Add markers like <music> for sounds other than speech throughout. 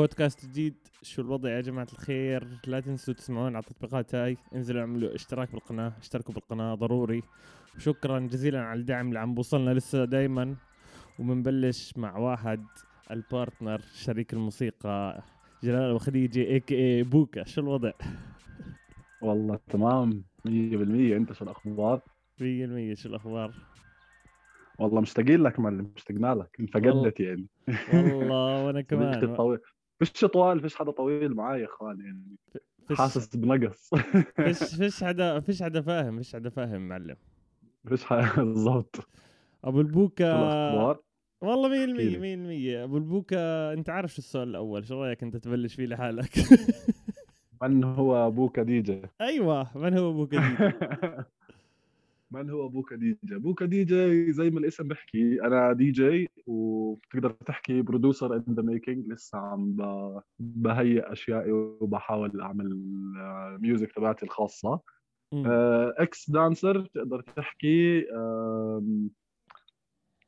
بودكاست جديد شو الوضع يا جماعة الخير؟ لا تنسوا تسمعون على التطبيقات هاي انزلوا اعملوا اشتراك بالقناة اشتركوا بالقناة ضروري. شكرا جزيلا على الدعم اللي عم بوصلنا لسه دايما. وبنبلش مع واحد ال partner شريك الموسيقى جلال أبو خديجة AKA بوكا. شو الوضع؟ والله تمام 100% أنت شو الأخبار؟ 100% شو الأخبار؟ والله مشتاقين لك معلم مشتقنا لك. انفقدت يعني. والله وأنا كمان. فيش طوال فيش حدا طويل معي يا إخوان يعني فيش حاسس بنقص. <laughs> فيش فيش حدا فيش حدا فاهم فيش حدا فاهم معلم. فيش حدا <laughs> بالضبط. أبو البوكا؟ والله 100% احكيلي. 100% أبو البوكا أنت عارف شو السؤال الأول؟ شو رأيك أنت تبلش فيه لحالك؟ <laughs> من هو ابو كديجه؟ أيوه من هو ابو كديجة من هو أبو كديجة؟ أبو كديجة زي ما الاسم بحكي أنا دي جي وبتقدر تحكي producer in the making لسه عم بهيئ أشيائي وبحاول أعمل ميوزك تبعتي الخاصة ex dancer تقدر تحكي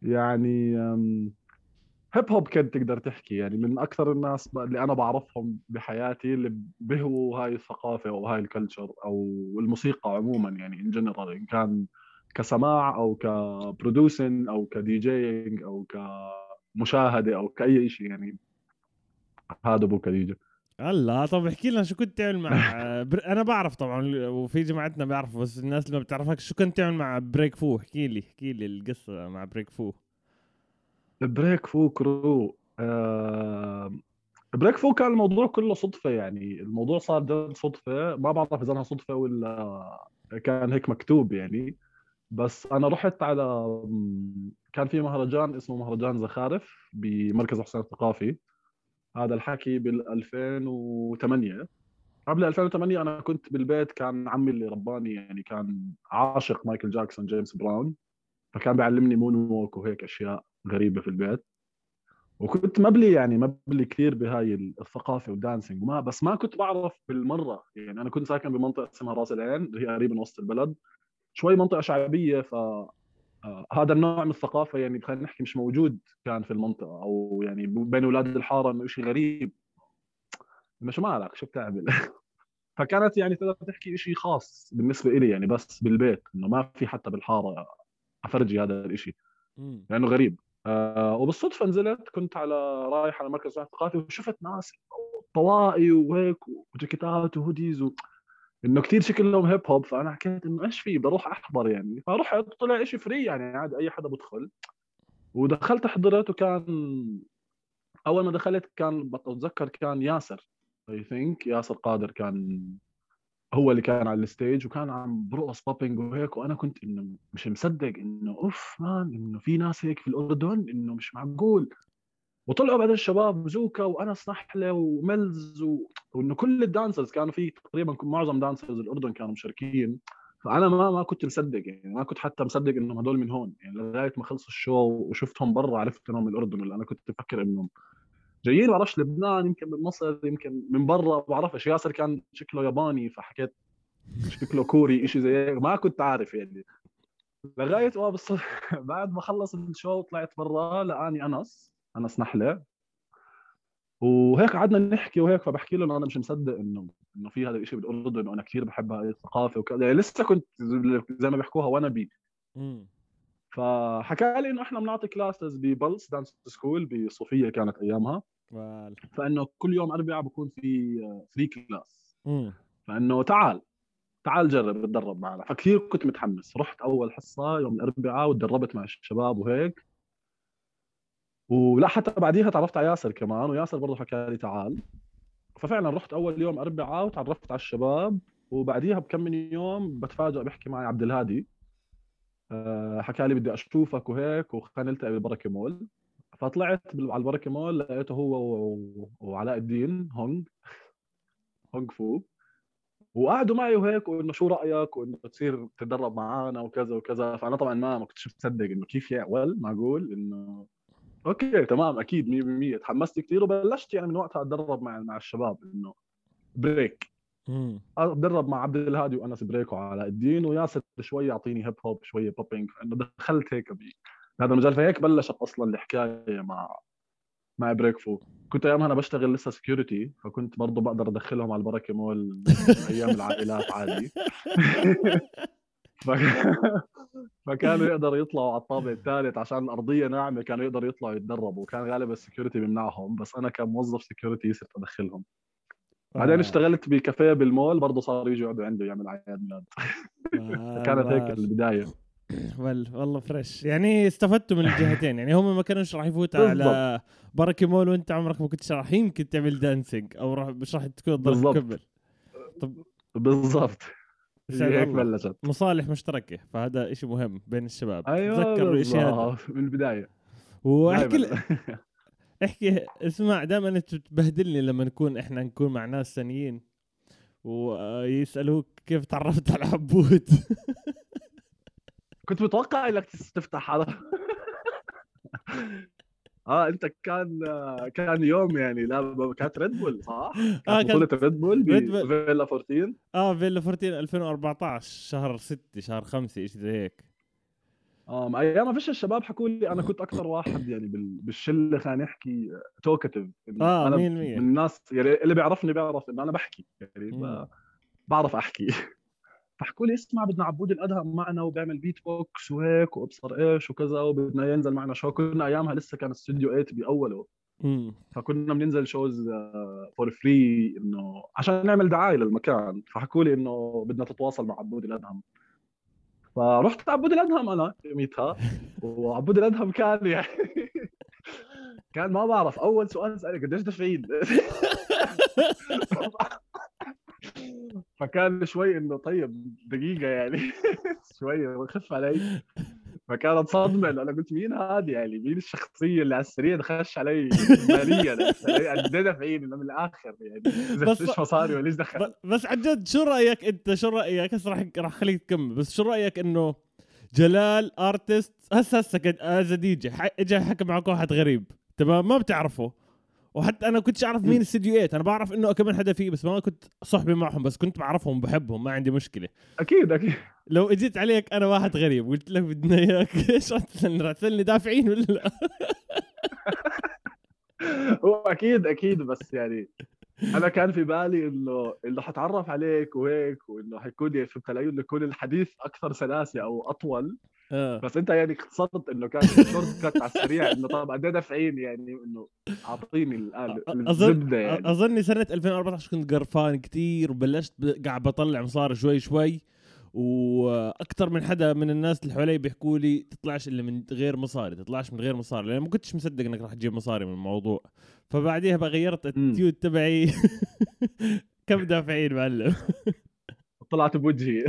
يعني hip hop kid تقدر تحكي يعني من أكثر الناس اللي أنا بعرفهم بحياتي اللي بهوا هاي الثقافة أو هاي ال culture أو الموسيقى عموما يعني in general إن كان كسماع أو ك producing أو ك DJing أو كمشاهدة أو كأي شيء يعني هذا ابو كديجه الله طب احكي لنا شو كنت تعمل مع. <laughs> أنا بعرف طبعا وفي جماعتنا بيعرفوا بس الناس اللي ما بتعرفك شو كنت تعمل مع بريك فو احكي لي احكي لي القصة مع بريك فو بريك فو crew آه بريك فو كان الموضوع كله صدفة يعني. الموضوع صار جد صدفة. ما بعرف إذا أنها صدفة ولا كان هيك مكتوب يعني. بس أنا رحت على كان في مهرجان اسمه مهرجان زخارف بمركز حسين الثقافي. هذا الحكي بال 2008 قبل 2008 أنا كنت بالبيت كان عمي اللي رباني يعني كان عاشق مايكل جاكسون جيمس براون. فكان بيعلمني moonwalk وهيك أشياء. غريبة في البيت. وكنت مبلي يعني مبلي كثير بهاي الثقافة وال dancing وما بس ما كنت بعرف بالمرة. يعني أنا كنت ساكن بمنطقة اسمها راس العين اللي هي قريبة من وسط البلد. شوي منطقة شعبية ف آه، هذا النوع من الثقافة يعني خلينا نحكي مش موجود كان في المنطقة. أو يعني بين أولاد الحارة إنه شيء غريب. انه شو مالك شو بتعمل؟ <laughs> فكانت يعني تقدر تحكي شيء خاص بالنسبة لي يعني بس بالبيت إنه ما في حتى بالحارة أفرجي هذا الشيء. لأنه غريب. آه وبالصدفة نزلت كنت على رايح على مركز الثقافي وشفت ناس طواقي وهيك وجاكيتات و hoodies و... إنه كثير شكلهم hip hop فأنا حكيت إنه إيش في؟ بروح أحضر يعني. فرحت طلع شيء free يعني عادي أي حدا بدخل. ودخلت حضرت وكان أول ما دخلت كان بتذكر كان ياسر I think ياسر قادر كان هو اللي كان على ال stage وكان عم برقص popping وهيك وأنا كنت إنه مش مصدق إنه oh man إنه في ناس هيك في الأردن إنه مش معقول. وطلعوا بعدين الشباب زوكا وانس نحله وميلز و... وإنه كل ال dancers كانوا في تقريبا معظم dancers الأردن كانوا مشاركين. فأنا ما ما كنت مصدق يعني ما كنت حتى مصدق إنهم هدول من هون. يعني لغاية ما خلص ال show وشفتهم برا عرفت إنهم من الأردن ولا أنا كنت بفكر إنهم جايين من لبنان يمكن من مصر يمكن من برا ما بعرفش ياسر كان شكله ياباني فحكيت شكله كوري شيء زي هيك. ما كنت عارف يعني. لغاية ما <laughs> بعد ما خلص ال show طلعت برا لقاني أنس أنس نحلة. وهيك قعدنا نحكي وهيك فبحكي له انه أنا مش مصدق انه إنه في هذا الشيء بالأردن وأنا كثير بحب هاي الثقافة وكذا يعني لسه كنت زي ما بيحكوها wannabe. فحكى لي إنه إحنا بنعطي classes ب Plus Dance School بصوفيا كانت أيامها. فإنه كل يوم اربعاء بكون في free class مم. فإنه تعال تعال جرب اتدرب معنا. فكثير كنت متحمس. رحت أول حصة يوم الأربعاء وتدربت مع الشباب وهيك. ولا حتى بعديها تعرفت على ياسر كمان وياسر برضه حكى لي تعال. ففعلا رحت أول يوم أربعاء وتعرفت على الشباب. وبعديها بكم من يوم بتفاجئ بحكي معي عبد الهادي. آه، حكى لي بدي أشوفك وهيك وخلينا نلتقي بالبركة مول. فطلعت على البركة مول لقيته هو وعلاء الدين هونغ هونغ فو. وقعدوا معي وهيك وإنه شو رأيك وإنه تصير تتدرب معنا وكذا وكذا. فأنا طبعا ما ما كنتش مصدق إنه كيف يا ول معقول إنه okay تمام أكيد 100% تحمست كثير وبلشت يعني من وقتها أتدرب مع مع الشباب إنه break. أتدرب مع عبد الهادي وأنس بريك وعلاء الدين وياسر شوي يعطيني hip hop شوي popping فإنه دخلت هيك بهذا المجال فهيك بلشت أصلا الحكاية مع مع بريكفو. كنت أيامها أنا بشتغل لسه security فكنت برضه بقدر أدخلهم على البركة مول أيام العائلات عادي. <laughs> فكانوا يقدروا يطلعوا على الطابق الثالث عشان الارضيه ناعمة كانوا يقدروا يطلعوا يتدربوا. وكان غالبا ال security بيمنعهم بس أنا كموظف security صرت أدخلهم. بعدين آه. اشتغلت بكافيه بالمول برضه صاروا يجوا يقعدوا عندي يعمل اعياد ميلاد. آه، <laughs> كانت هيك. البداية. وال والله fresh. يعني استفدتوا من الجهتين. يعني هم ما كانوش راح يفوتوا على بركة مول وانت عمرك ما كنتش راح يمكن تعمل دانسينج أو راح مش راح تكون ضرب بالضبط. كبل بالضبط. هيك. بلشت. مصالح مشتركة فهذا إشي مهم بين الشباب. أيوه تذكروا الاشياء <laughs> من البداية. وأحكي. <laughs> احكي اسمع دائما انت تبهدلني لما نكون إحنا نكون مع ناس ثانيين ويسألوك كيف تعرفت على عبود <laughs> كنت متوقع إنك تفتح على <laughs> آه أنت كان كان يوم يعني لا كانت ريد بول صح؟ كانت آه، كان- بطولة بول ريد بول. بفيلا 14 آه فيلا 14 2014 شهر 6 شهر 5 شيء زي هيك آه ما أيام ما فيش الشباب حكوا لي أنا كنت أكثر واحد يعني بال- بالشلة خلينا نحكي talkative آه، مية المية. من الناس يعني اللي بيعرفني بيعرف انه أنا بحكي يعني بعرف أحكي. <laughs> فحكوا لي اسمع بدنا عبود الأدهم معنا وبيعمل بيت بوكس وهيك وأبصر إيش وكذا وبدنا ينزل معنا شو كنا أيامها لسه كان استوديو 8 بأوله. فكنا بننزل shows for free إنه عشان نعمل دعاية للمكان. فحكوا لي إنه بدنا تتواصل مع عبود الأدهم. فرحت عبود الأدهم أنا يوميتها <laughs> وعبود الأدهم كان يعني <laughs> كان ما بعرف أول سؤال سألني قديش دافعين؟ <laughs> فكان شوي إنه طيب دقيقة يعني شوي خف علي. فكانت صدمة أنا قلت مين هذا يعني؟ مين الشخصية اللي على السريع خش علي ماليا؟ قد دافعين انه من الآخر يعني. إذا بس- فيش مصاري وليش دخل؟ بس عن جد شو رأيك أنت؟ شو رأيك؟ هسه راح راح خليك تكمل. بس شو رأيك إنه جلال artist هسه هسه as DJ اجى حكى معك واحد غريب. تمام؟ ما بتعرفه. وحتى أنا كنتش أعرف مين استديوهات أنا بعرف إنه كمان حدا فيه بس ما كنت صحبي معهم بس كنت بعرفهم بحبهم ما عندي مشكلة. أكيد أكيد. لو إجيت عليك أنا واحد غريب قلت لك بدنا إياك. <laughs> إيش راح تسألني؟ دافعين ولا لا؟ <laughs> هو أكيد أكيد بس يعني أنا كان في بالي إنه إنه حتعرف عليك وهيك وإنه حيكون يعني إنه يكون الحديث أكثر سلاسة أو أطول. بس انت يعني اختصرت انه كان shortcut على السريع إنه طب قد إيه دافعين يعني إنه اعطيني الزبدة يعني. أظني سنة 2014 كنت قرفان كتير وبلشت قاعد بطلع مصاري شوي شوي وأكثر من حدا من الناس اللي حوالي بيحكوا لي تطلعش إلا من غير مصاري تطلعش من غير مصاري لأن ما كنتش مصدق إنك راح تجيب مصاري من الموضوع. فبعديها بقى غيرت ال attitude تبعي. <laughs> كم دافعين معلم؟ <laughs> طلعت بوجهي. <laughs>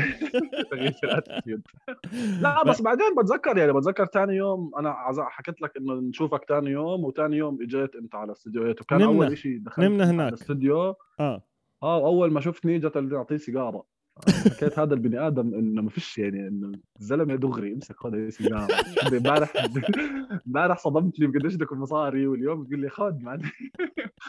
لا بس بعدين بتذكر يعني بتذكر ثاني يوم أنا حكيت لك إنه نشوفك ثاني يوم وثاني يوم إجيت أنت على استديوهات وكان نمنا. أول شيء دخلت نمنا على هناك. الاستوديو آه. آه أول ما شفتني جت اللي اعطيه سيجارة. حكيت هذا البني آدم إنه ما فيش يعني إنه الزلمة دغري امسك خذ سيجاره <laughs> امبارح امبارح صدمتني بقديش بدكم مصاري واليوم تقول لي خذ <laughs>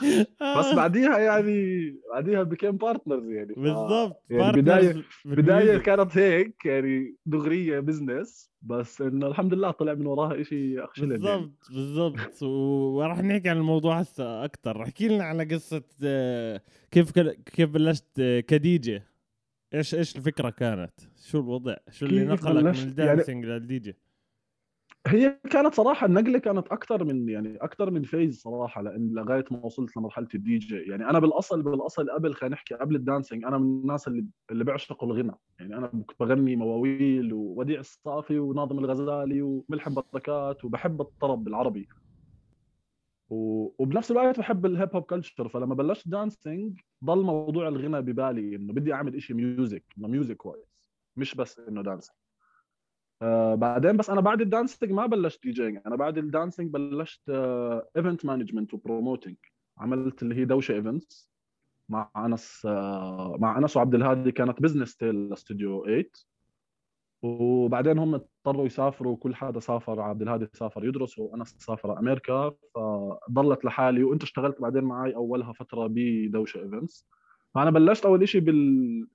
بس آه، بعديها يعني بعديها بكيم بارتنرز يعني. ف- بالضبط يعني بدايه بالميوزك. كانت هيك يعني دغريه بزنس بس إنه الحمد لله طلع من وراها شيء اخشلن يعني. بالضبط بالضبط. و- وراح نحكي عن الموضوع هسه أكثر احكي لنا على قصة آه، كيف كيف بلشت آه، كديجي. إيش إيش الفكرة كانت؟ شو الوضع؟ شو اللي نقلك من بلشت؟ ال dancing لل DJ هي كانت صراحة النقلة كانت أكثر من يعني أكثر من phase صراحة لأن لغاية ما وصلت لمرحلة الدي جي يعني أنا بالاصل بالأصل قبل خلينا نحكي قبل ال dancing أنا من الناس اللي اللي بيعشقوا الغنى. يعني أنا كنت بغني مواويل ووديع الصافي وناظم الغزالي وملحم بركات وبحب الطرب العربي. و... وبنفس الوقت بحب ال hip hop culture فلما بلشت dancing ضل موضوع الغنى ببالي إنه بدي أعمل شيء music music كويس مش بس إنه dancing آه بعدين بس أنا بعد ال dancing ما بلشت DJing أنا بعد ال dancing بلشت event management و promoting عملت اللي هي دوشة events مع أنس آه مع أنس وعبد الهادي كانت business تيل لاستوديو 8 وبعدين هم اضطروا يسافروا كل حدا سافر عبد الهادي سافر يدرس وانس سافر أمريكا فضلت لحالي. وأنت اشتغلت بعدين معي أولها فترة بدوشه events فأنا بلشت أول شيء بال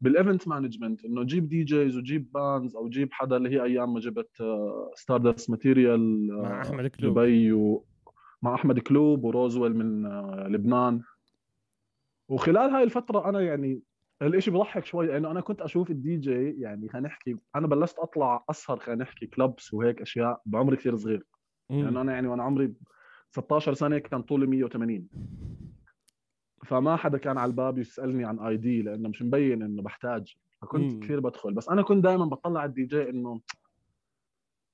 بال event management إنه جيب DJs وجيب bands أو جيب حدا اللي هي أيام ما جبت ستاردست material مع أحمد كلوب. دبي و... مع أحمد كلوب وروزويل من آه، لبنان. وخلال هاي الفترة أنا يعني الإشي بضحك شوي لأنه أنا كنت أشوف الدي جي يعني خلينا نحكي أنا بلشت أطلع أسهر خلينا نحكي clubs وهيك أشياء بعمر كثير صغير. لأنه أنا يعني وأنا عمري 16 سنة كان طولي 180 فما حدا كان على الباب يسألني عن ID لأنه مش مبين إنه بحتاج. فكنت مم. كثير بدخل. بس أنا كنت دائما بطلع على الدي جي إنه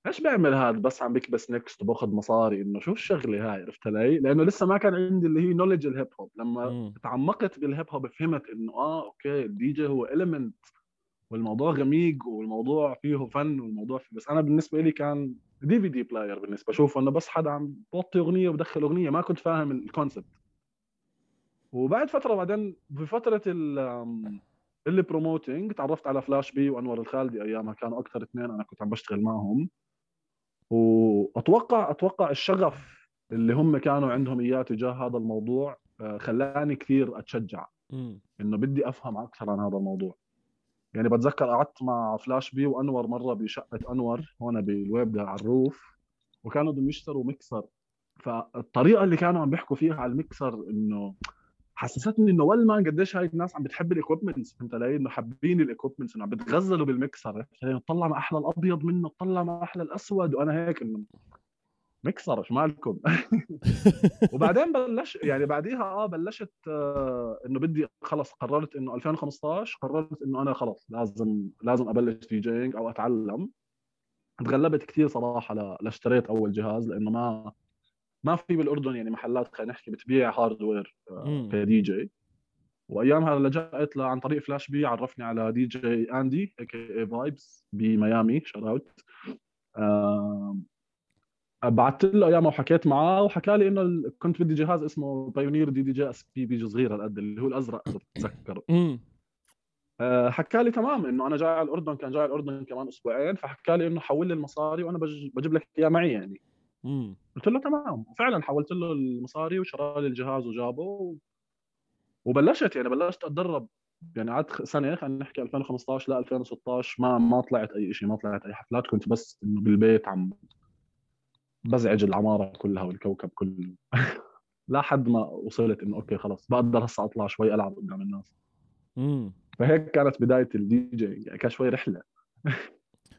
إيش بيعمل هذا بس عم بكبس next وباخذ مصاري. إنه شو الشغلة هاي؟ عرفت علي؟ لأنه لسه ما كان عندي اللي هي knowledge ال hip hop لما مم. تعمقت بال hip hop فهمت إنه آه okay ال DJ هو element والموضوع غميق والموضوع فيه فن والموضوع فيه. بس أنا بالنسبة لي كان DVD player بالنسبة. أشوف إنه بس حدا عم بوطي أغنية وبدخل أغنية. ما كنت فاهم ال concept وبعد فترة بعدين بفتره ال اللي promoting تعرفت على فلاش بي وأنور الخالدي أيامها. كانوا أكثر اثنين أنا كنت عم بشتغل معهم. واتوقع أتوقع الشغف اللي هم كانوا عندهم إياه تجاه هذا الموضوع آه، خلاني كثير أتشجع. إنه بدي أفهم أكثر عن هذا الموضوع. يعني بتذكر قعدت مع فلاش بي وأنور مرة بشقة أنور هون بالويب على ال roof وكانوا بدهم يشتروا ميكسر. فالطريقة اللي كانوا عم بيحكوا فيها على الميكسر إنه حسستني انه والما قديش هاي الناس عم بتحب ال equipments فهمت علي؟ إنه حابين ال equipments إنه عم بتغزلوا علي؟ طلع ما أحلى الأبيض منه طلع ما أحلى الأسود وأنا هيك إنه ميكسر إيش مالكم؟ <laughs> وبعدين بلش يعني بعديها آه بلشت آه إنه بدي خلص قررت إنه 2015 قررت إنه أنا خلص لازم لازم أبلش DJing أو أتعلم تغلبت كثير صراحة لاشتريت أول جهاز لأنه ما ما في بالأردن يعني محلات خلينا نحكي بتبيع hardware. ك DJ وايامها لجأت عن طريق فلاش بي عرفني على دي جي اندي اي فايبس بميامي shout out بعثت له ايامها وحكيت معاه وحكى لي إنه كنت بدي جهاز اسمه بايونير دي دي جي اس بي بيجي صغير هالقد اللي هو الأزرق مم. آه، حكى لي تمام إنه أنا جاي على الأردن كان جاي على الأردن كمان أسبوعين فحكى لي إنه حول لي المصاري وأنا بج- بجيب لك إياه معي يعني مم. قلت له تمام. وفعلا حولت له المصاري وشرى لي الجهاز وجابه و... وبلشت يعني بلشت أتدرب. يعني قعدت سنه خلينا نحكي 2015 ل 2016 ما ما طلعت أي شيء ما طلعت أي حفلات. كنت بس إنه بالبيت عم بزعج العمارة كلها والكوكب كله. <laughs> لحد ما وصلت إنه okay خلص بقدر هسه أطلع شوي ألعب قدام الناس. مم. فهيك كانت بداية الدي جي يعني كان شوي رحلة.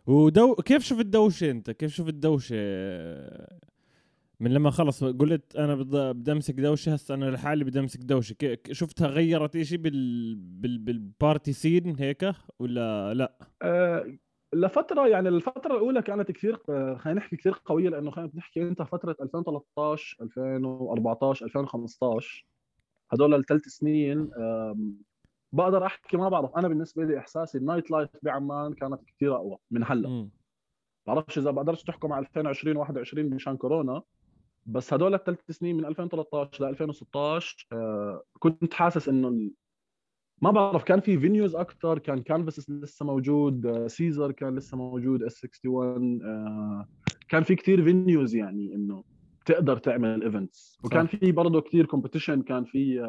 ودو كيف شفت الدوشه أنت؟ كيف شفت الدوشه من لما خلص قلت أنا بد- بدي امسك دوشة هسه أنا لحالي بدي امسك دوشه شفتها غيرت شيء بال... بال... بال party scene هيك ولا لا؟ آه، لفترة يعني الفترة الأولى كانت كثير آه، خلينا نحكي كثير قوية لأنه خلينا نحكي أنت فترة 2013 2014 2015 هدول الثلاث سنين بقدر أحكي ما بعرف أنا بالنسبة لي إحساسي ال nightlife بعمان كانت كثير أقوى من هلأ. بعرفش إذا بقدرش تحكم على 2020 21 مشان كورونا. بس هدول الثلاث سنين من 2013 ل 2016 آه، كنت حاسس إنه ما بعرف كان في venues أكثر كان كانفاس لسه موجود آه، سيزر كان لسه موجود إس 61 آه، كان في كثير venues يعني إنه تقدر تعمل events وكان. في برضه كثير competition كان في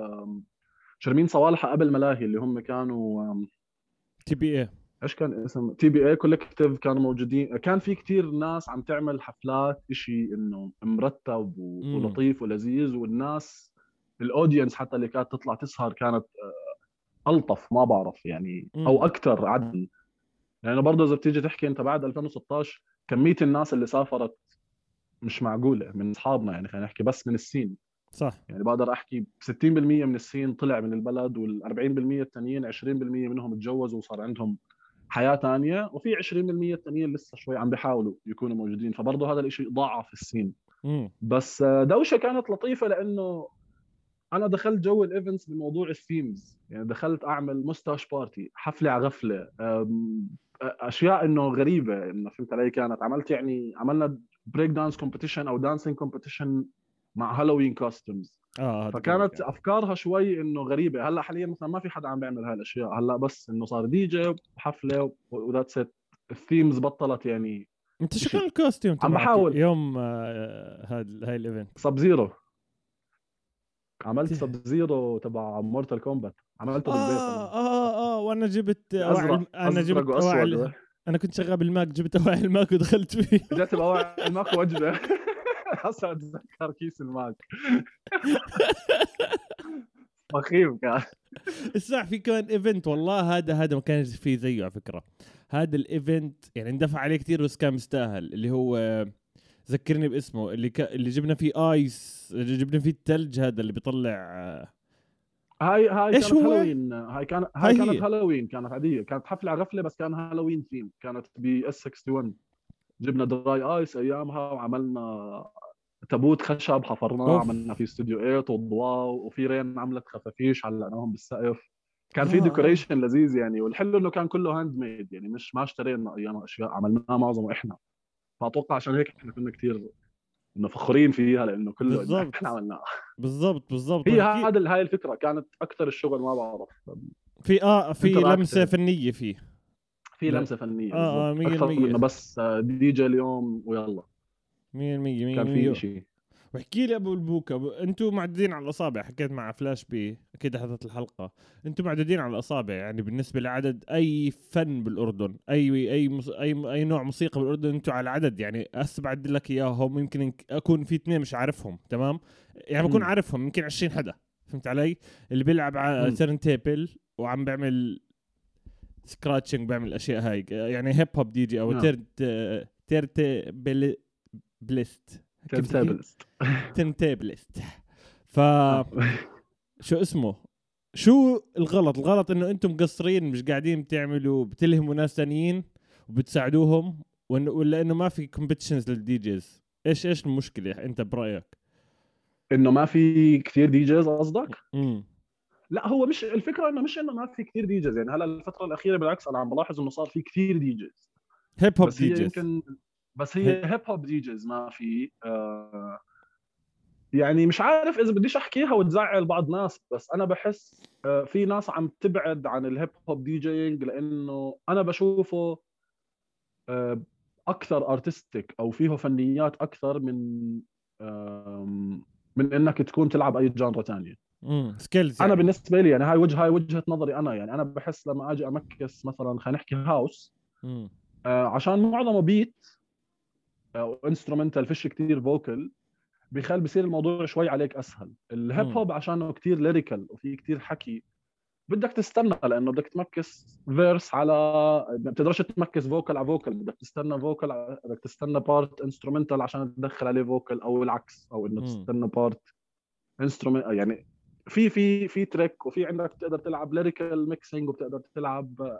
شرمين صوالحه قبل ملاهي اللي هم كانوا TBA إيش كان اسم TBA collective كانوا موجودين. كان في كتير ناس عم تعمل حفلات إشي إنه مرتب و-. ولطيف ولذيذ والناس ال audience حتى اللي كانت تطلع تسهر كانت آه، ألطف ما بعرف يعني. أو أكثر عدل. لأنه برضه إذا بتيجي تحكي أنت بعد 2016 كمية الناس اللي سافرت مش معقولة من أصحابنا يعني خلينا نحكي بس من ال scene صح. يعني بقدر أحكي 60% من ال scene طلع من البلد وال40% الثانيين 20% منهم تجوزوا وصار عندهم حياة ثانية وفي 20% الثانيين لسه شوي عم بيحاولوا يكونوا موجودين فبرضه هذا الشيء ضاعف ال scene. بس آه، دوشة كانت لطيفة لأنه أنا دخلت جو ال events بموضوع ال themes يعني دخلت أعمل mustache party حفلة على غفلة أشياء إنه غريبة إنه فهمت علي كانت. عملت يعني عملنا breakdance competition أو dancing competition مع Halloween costumes آه هذا فكانت كان. أفكارها شوي إنه غريبة. هلأ حاليا مثلا ما في حدا عم بيعمل هاي الاشياء هلأ بس إنه صار دي جي وحفلة و that's it ال themes بطلت يعني أنت شو. كان ال costume عم بحاول. يوم آه، هذا هاي ال event سب زيرو عملت سب زيرو تبع مورتال كومبات عملته بالبيت. آه. آه آه وأنا جبت الم- أنا جبت وأسود. أنا كنت شغال بالماك جبت اواعي الماك ودخلت فيه. جات بواعي الماكو وجبة. <laughs> هسه أتذكر كيس الماك. <laughs> مخيف كان. اسمع في كمان إيفنت والله هذا هذا ما كان في زيه على فكرة. هذا الإيفنت يعني اندفع عليه كثير بس كان مستاهل اللي هو ذكرني باسمه اللي ك... اللي جبنا فيه آيس اللي جبنا فيه الثلج هذا اللي بيطلع هاي هاي إيش كانت هو؟ هالوين هاي كان هاي هاي كانت. هالوين كانت عادية. كانت حفلة غفلة بس كان Halloween theme. كانت ب S 61 جبنا dry ice أيامها وعملنا تابوت خشب حفرناه. عملنا فيه استوديو 8 وضواء وفي رين عملت خفافيش علقناهم بالسقف كان في آه. decoration لذيذ يعني والحلو إنه كان كله handmade يعني مش ما اشترينا ايامها أشياء عملناها معظمه إحنا فأتوقع عشان هيك إحنا كنا كثير إنه فخورين فيها لأنه كله بالضبط. إحنا عملناه بالضبط بالضبط هي. هذا هاي الفكرة كانت أكثر الشغل ما بعرف في آه في. لمسة فنية فيه في. لمسة فنية آه، آه، أكثر المية. من إنه بس آه، دي جي اليوم ويلا 100% 100% كان في شيء واحكي لي أبو البوكا. أنتم معدودين على الإصابع حكيت مع فلاش بي أكيد حضرت الحلقة أنتم معدودين على الإصابع يعني بالنسبة لعدد أي فن بالأردن اي أي مص... اي أي نوع موسيقى بالأردن أنتم على عدد يعني هسه بعد لك إياهم يمكن أكون في اثنين مش عارفهم تمام يعني بكون. عارفهم يمكن 20 حدا فهمت علي اللي بيلعب على مم. turntable وعم بيعمل scratching بيعمل الاشياء هاي يعني hip hop DJ or. turn turntablist. تحكي؟ <laughs> turntables turntablist ف شو اسمه؟ شو الغلط؟ الغلط إنه أنتم مقصرين مش قاعدين بتعملوا بتلهموا ناس ثانيين وبتساعدوهم ولا إنه ما في competitions لل DJs إيش إيش المشكلة؟ أنت برأيك؟ إنه ما في كثير DJs قصدك؟ امم لا هو مش الفكرة إنه مش إنه ما في كثير DJs يعني هلا الفترة الأخيرة بالعكس أنا عم بلاحظ إنه صار في كثير دي جيز hip hop DJs يمكن بس هي هيب هوب دي جيز ما في آه يعني مش عارف إذا بديش أحكيها وتزعل بعض ناس بس أنا بحس آه في ناس عم تبعد عن ال hip hop DJing لأنه أنا بشوفه آه أكثر artistic أو فيه فنيات أكثر من من إنك تكون تلعب أي genre ثانية skills أنا يعني. بالنسبة لي يعني هاي وجه هاي وجهة نظري أنا يعني. أنا بحس لما أجي أ mix مثلا خلينا نحكي house عشان معظمه beat أو instrumental فيش كتير vocal بيخلي بصير الموضوع شوي عليك أسهل ال hip. hop عشانه كتير lyrical وفي كتير حكي بدك تستنى لأنه بدك ت mix verse على ما بتقدرش ت mix vocal على vocal بدك تستنى vocal على- بدك تستنى part instrumental عشان تدخل عليه vocal أو العكس أو إنه. تستنى part instrument يعني في في في trick وفي عندك بتقدر تلعب lyrical mixing وبتقدر تلعب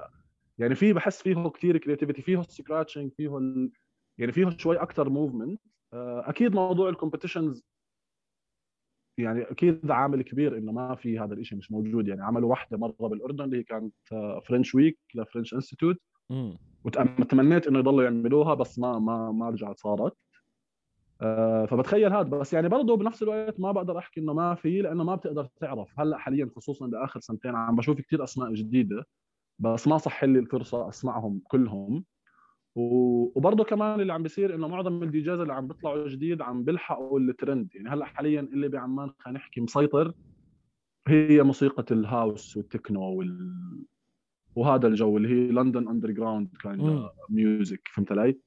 يعني في بحس فيه كثير creativity فيه ال scratching فيه ال... يعني فيه شوي أكثر movement أكيد موضوع ال competitions يعني أكيد عامل كبير إنه ما في هذا الشيء مش موجود. يعني عملوا واحدة مرة بالأردن اللي هي كانت French Week ل French Institute. وتمنيت إنه يضلوا يعملوها بس ما ما ما رجعت صارت. آه، فبتخيل هذا بس يعني برضه بنفس الوقت ما بقدر أحكي إنه ما في لأنه ما بتقدر تعرف. هلأ حاليا خصوصا بآخر سنتين عم بشوف كثير أسماء جديدة بس ما صح لي الفرصة أسمعهم كلهم. وبرضه كمان اللي عم بيصير إنه معظم ال DJs اللي عم بيطلعوا جديد عم بيلحقوا الترند. يعني هلأ حاليا اللي بعمان خلينا نحكي مسيطر هي موسيقى ال house وال techno وال وهذا الجو اللي هي لندن underground kind. music فهمت علي؟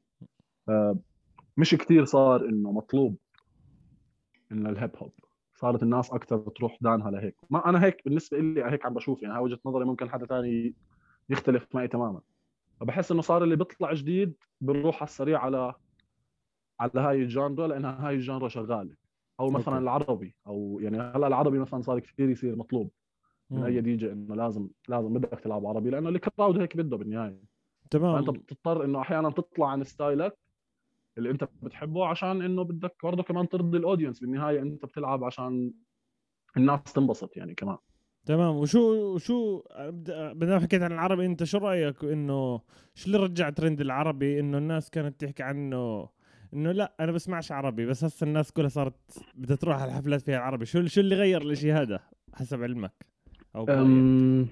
آه، مش كثير صار إنه مطلوب إنه ال hip hop. صارت الناس أكثر تروح دانها لهيك. ما أنا هيك بالنسبة لي هيك عم بشوف. يعني هاي وجهة نظري ممكن حدا ثاني يختلف معي تماما. فبحس إنه صار اللي بيطلع جديد بنروح على السريع على على هاي ال genre لانها هاي ال genre شغالة. أو مثلا okay. العربي أو يعني هلا العربي مثلا صار كثير يصير مطلوب من. أي دي جي إنه لازم لازم بدك تلعب عربي لأنه ال crowd هيك بده بالنهاية. تمام. فأنت بتضطر إنه أحيانا تطلع عن style ك اللي أنت بتحبه عشان إنه بدك برضه كمان ترضي ال audience بالنهاية أنت بتلعب عشان الناس تنبسط يعني كمان. تمام. وشو وشو بدنا حكيت عن العربي. أنت شو رأيك؟ إنه شو اللي رجع ترند العربي؟ إنه الناس كانت تحكي عنه. إنه لا أنا بسمعش عربي بس هسه الناس كلها صارت بدها تروح على الحفلات فيها عربي شو شو اللي غير الإشي هذا حسب علمك؟ أو؟ أم،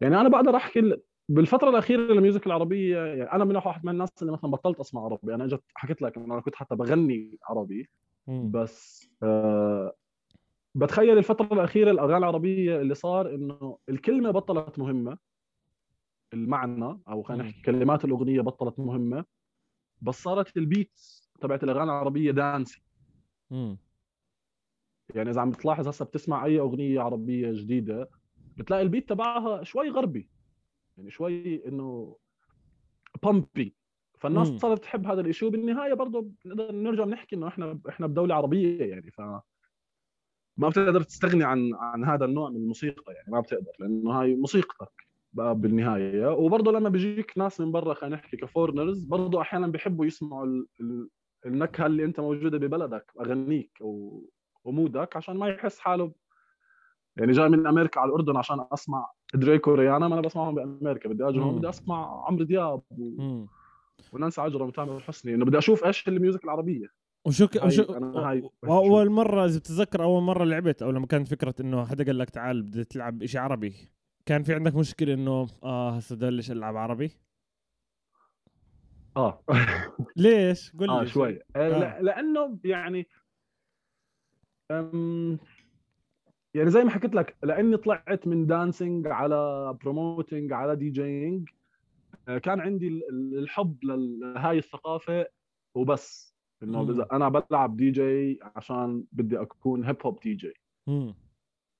يعني أنا بقدر أحكي ال- بالفترة الأخيرة ال music العربية يعني أنا من واحد من الناس اللي مثلا بطلت أسمع عربي. أنا إجت حكيت لك إنه أنا كنت حتى بغني عربي. بس آه بتخيل الفترة الأخيرة الأغاني العربية اللي صار إنه الكلمة بطلت مهمة. المعنى أو خلينا. نحكي كلمات الأغنية بطلت مهمة. بس صارت ال beats تبعت الأغاني العربية dancy يعني إذا عم بتلاحظ هسه بتسمع أي أغنية عربية جديدة بتلاقي البيت تبعها شوي غربي. يعني شوي إنه بامبي فالناس مم. صارت تحب هذا الشيء وبالنهاية برضه بنقدر نرجع بنحكي إنه إحنا إحنا بدولة عربية يعني. ف ما بتقدر تستغني عن عن هذا النوع من الموسيقى يعني ما بتقدر لأنه هاي موسيقتك بالنهاية. وبرضه لما بيجيك ناس من برا خلينا نحكي كفورنرز برضه أحيانا بيحبوا يسمعوا ال- ال- النكهة اللي أنت موجودة ببلدك اغانيك و- و mood ك عشان ما يحس حاله. يعني جاي من أمريكا على الأردن عشان أسمع دريك وريانا ما أنا بسمعهم بأمريكا بدي أجي هون مم. بدي أسمع عمرو دياب و... ونانسي عجرم وتامر حسني. إنه بدي أشوف إيش ال music العربية. وشو ك... وشو واول مرة إذا بتتذكر أول مرة لعبت أو لما كانت فكرة إنه حدا قال لك تعال بدي تلعب شيء عربي كان في عندك مشكلة إنه آه هسه بلش ألعب عربي؟ آه. <laughs> ليش؟ قول لي آه شوي. آه. آه. لا- لأنه يعني أم يعني زي ما حكيت لك لأني طلعت من dancing على promoting على DJing كان عندي ال- ال- الحب لهاي الثقافة وبس. إنه. إذا أنا بلعب دي جي عشان بدي أكون hip hop DJ.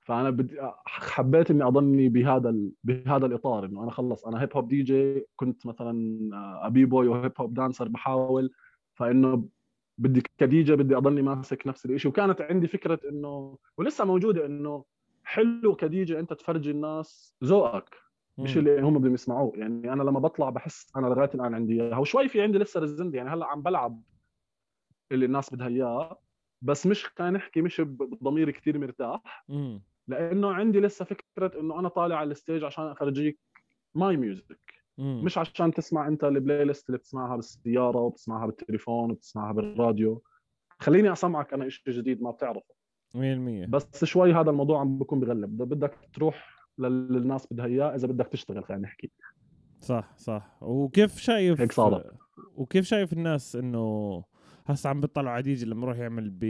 فأنا بدي حبيت إني أضلني بهذا ال... بهذا الإطار إنه أنا خلص أنا hip hop DJ كنت مثلا a b-boy و hip hop dancer بحاول فإنه بدي كدي جي بدي أضلني ماسك نفس الشيء وكانت عندي فكرة إنه ولسه موجودة إنه حلو كدي جي أنت تفرجي الناس ذوقك مش اللي هم بدهم يسمعوه. يعني أنا لما بطلع بحس أنا لغاية الآن عندي إياها. وشوي في عندي لسه reason يعني هلأ عم بلعب اللي الناس بدها إياه بس مش خلينا نحكي مش بضمير كثير مرتاح. لأنه عندي لسه فكرة إنه أنا طالع على ال stage عشان افرجيك my music مش عشان تسمع أنت ال playlist اللي بتسمعها بالسيارة وبتسمعها بالتليفون وبتسمعها بالراديو. خليني أسمعك أنا شيء جديد ما بتعرفه. 100% بس شوي هذا الموضوع عم بكون بغلب. بدك- تروح للي الناس بدها إياه إذا بدك تشتغل خلينا نحكي. صح صح. وكيف شايف هيك صارت. وكيف شايف الناس إنه هسه عم بيطلعوا على دي جي لما يروح يعمل ب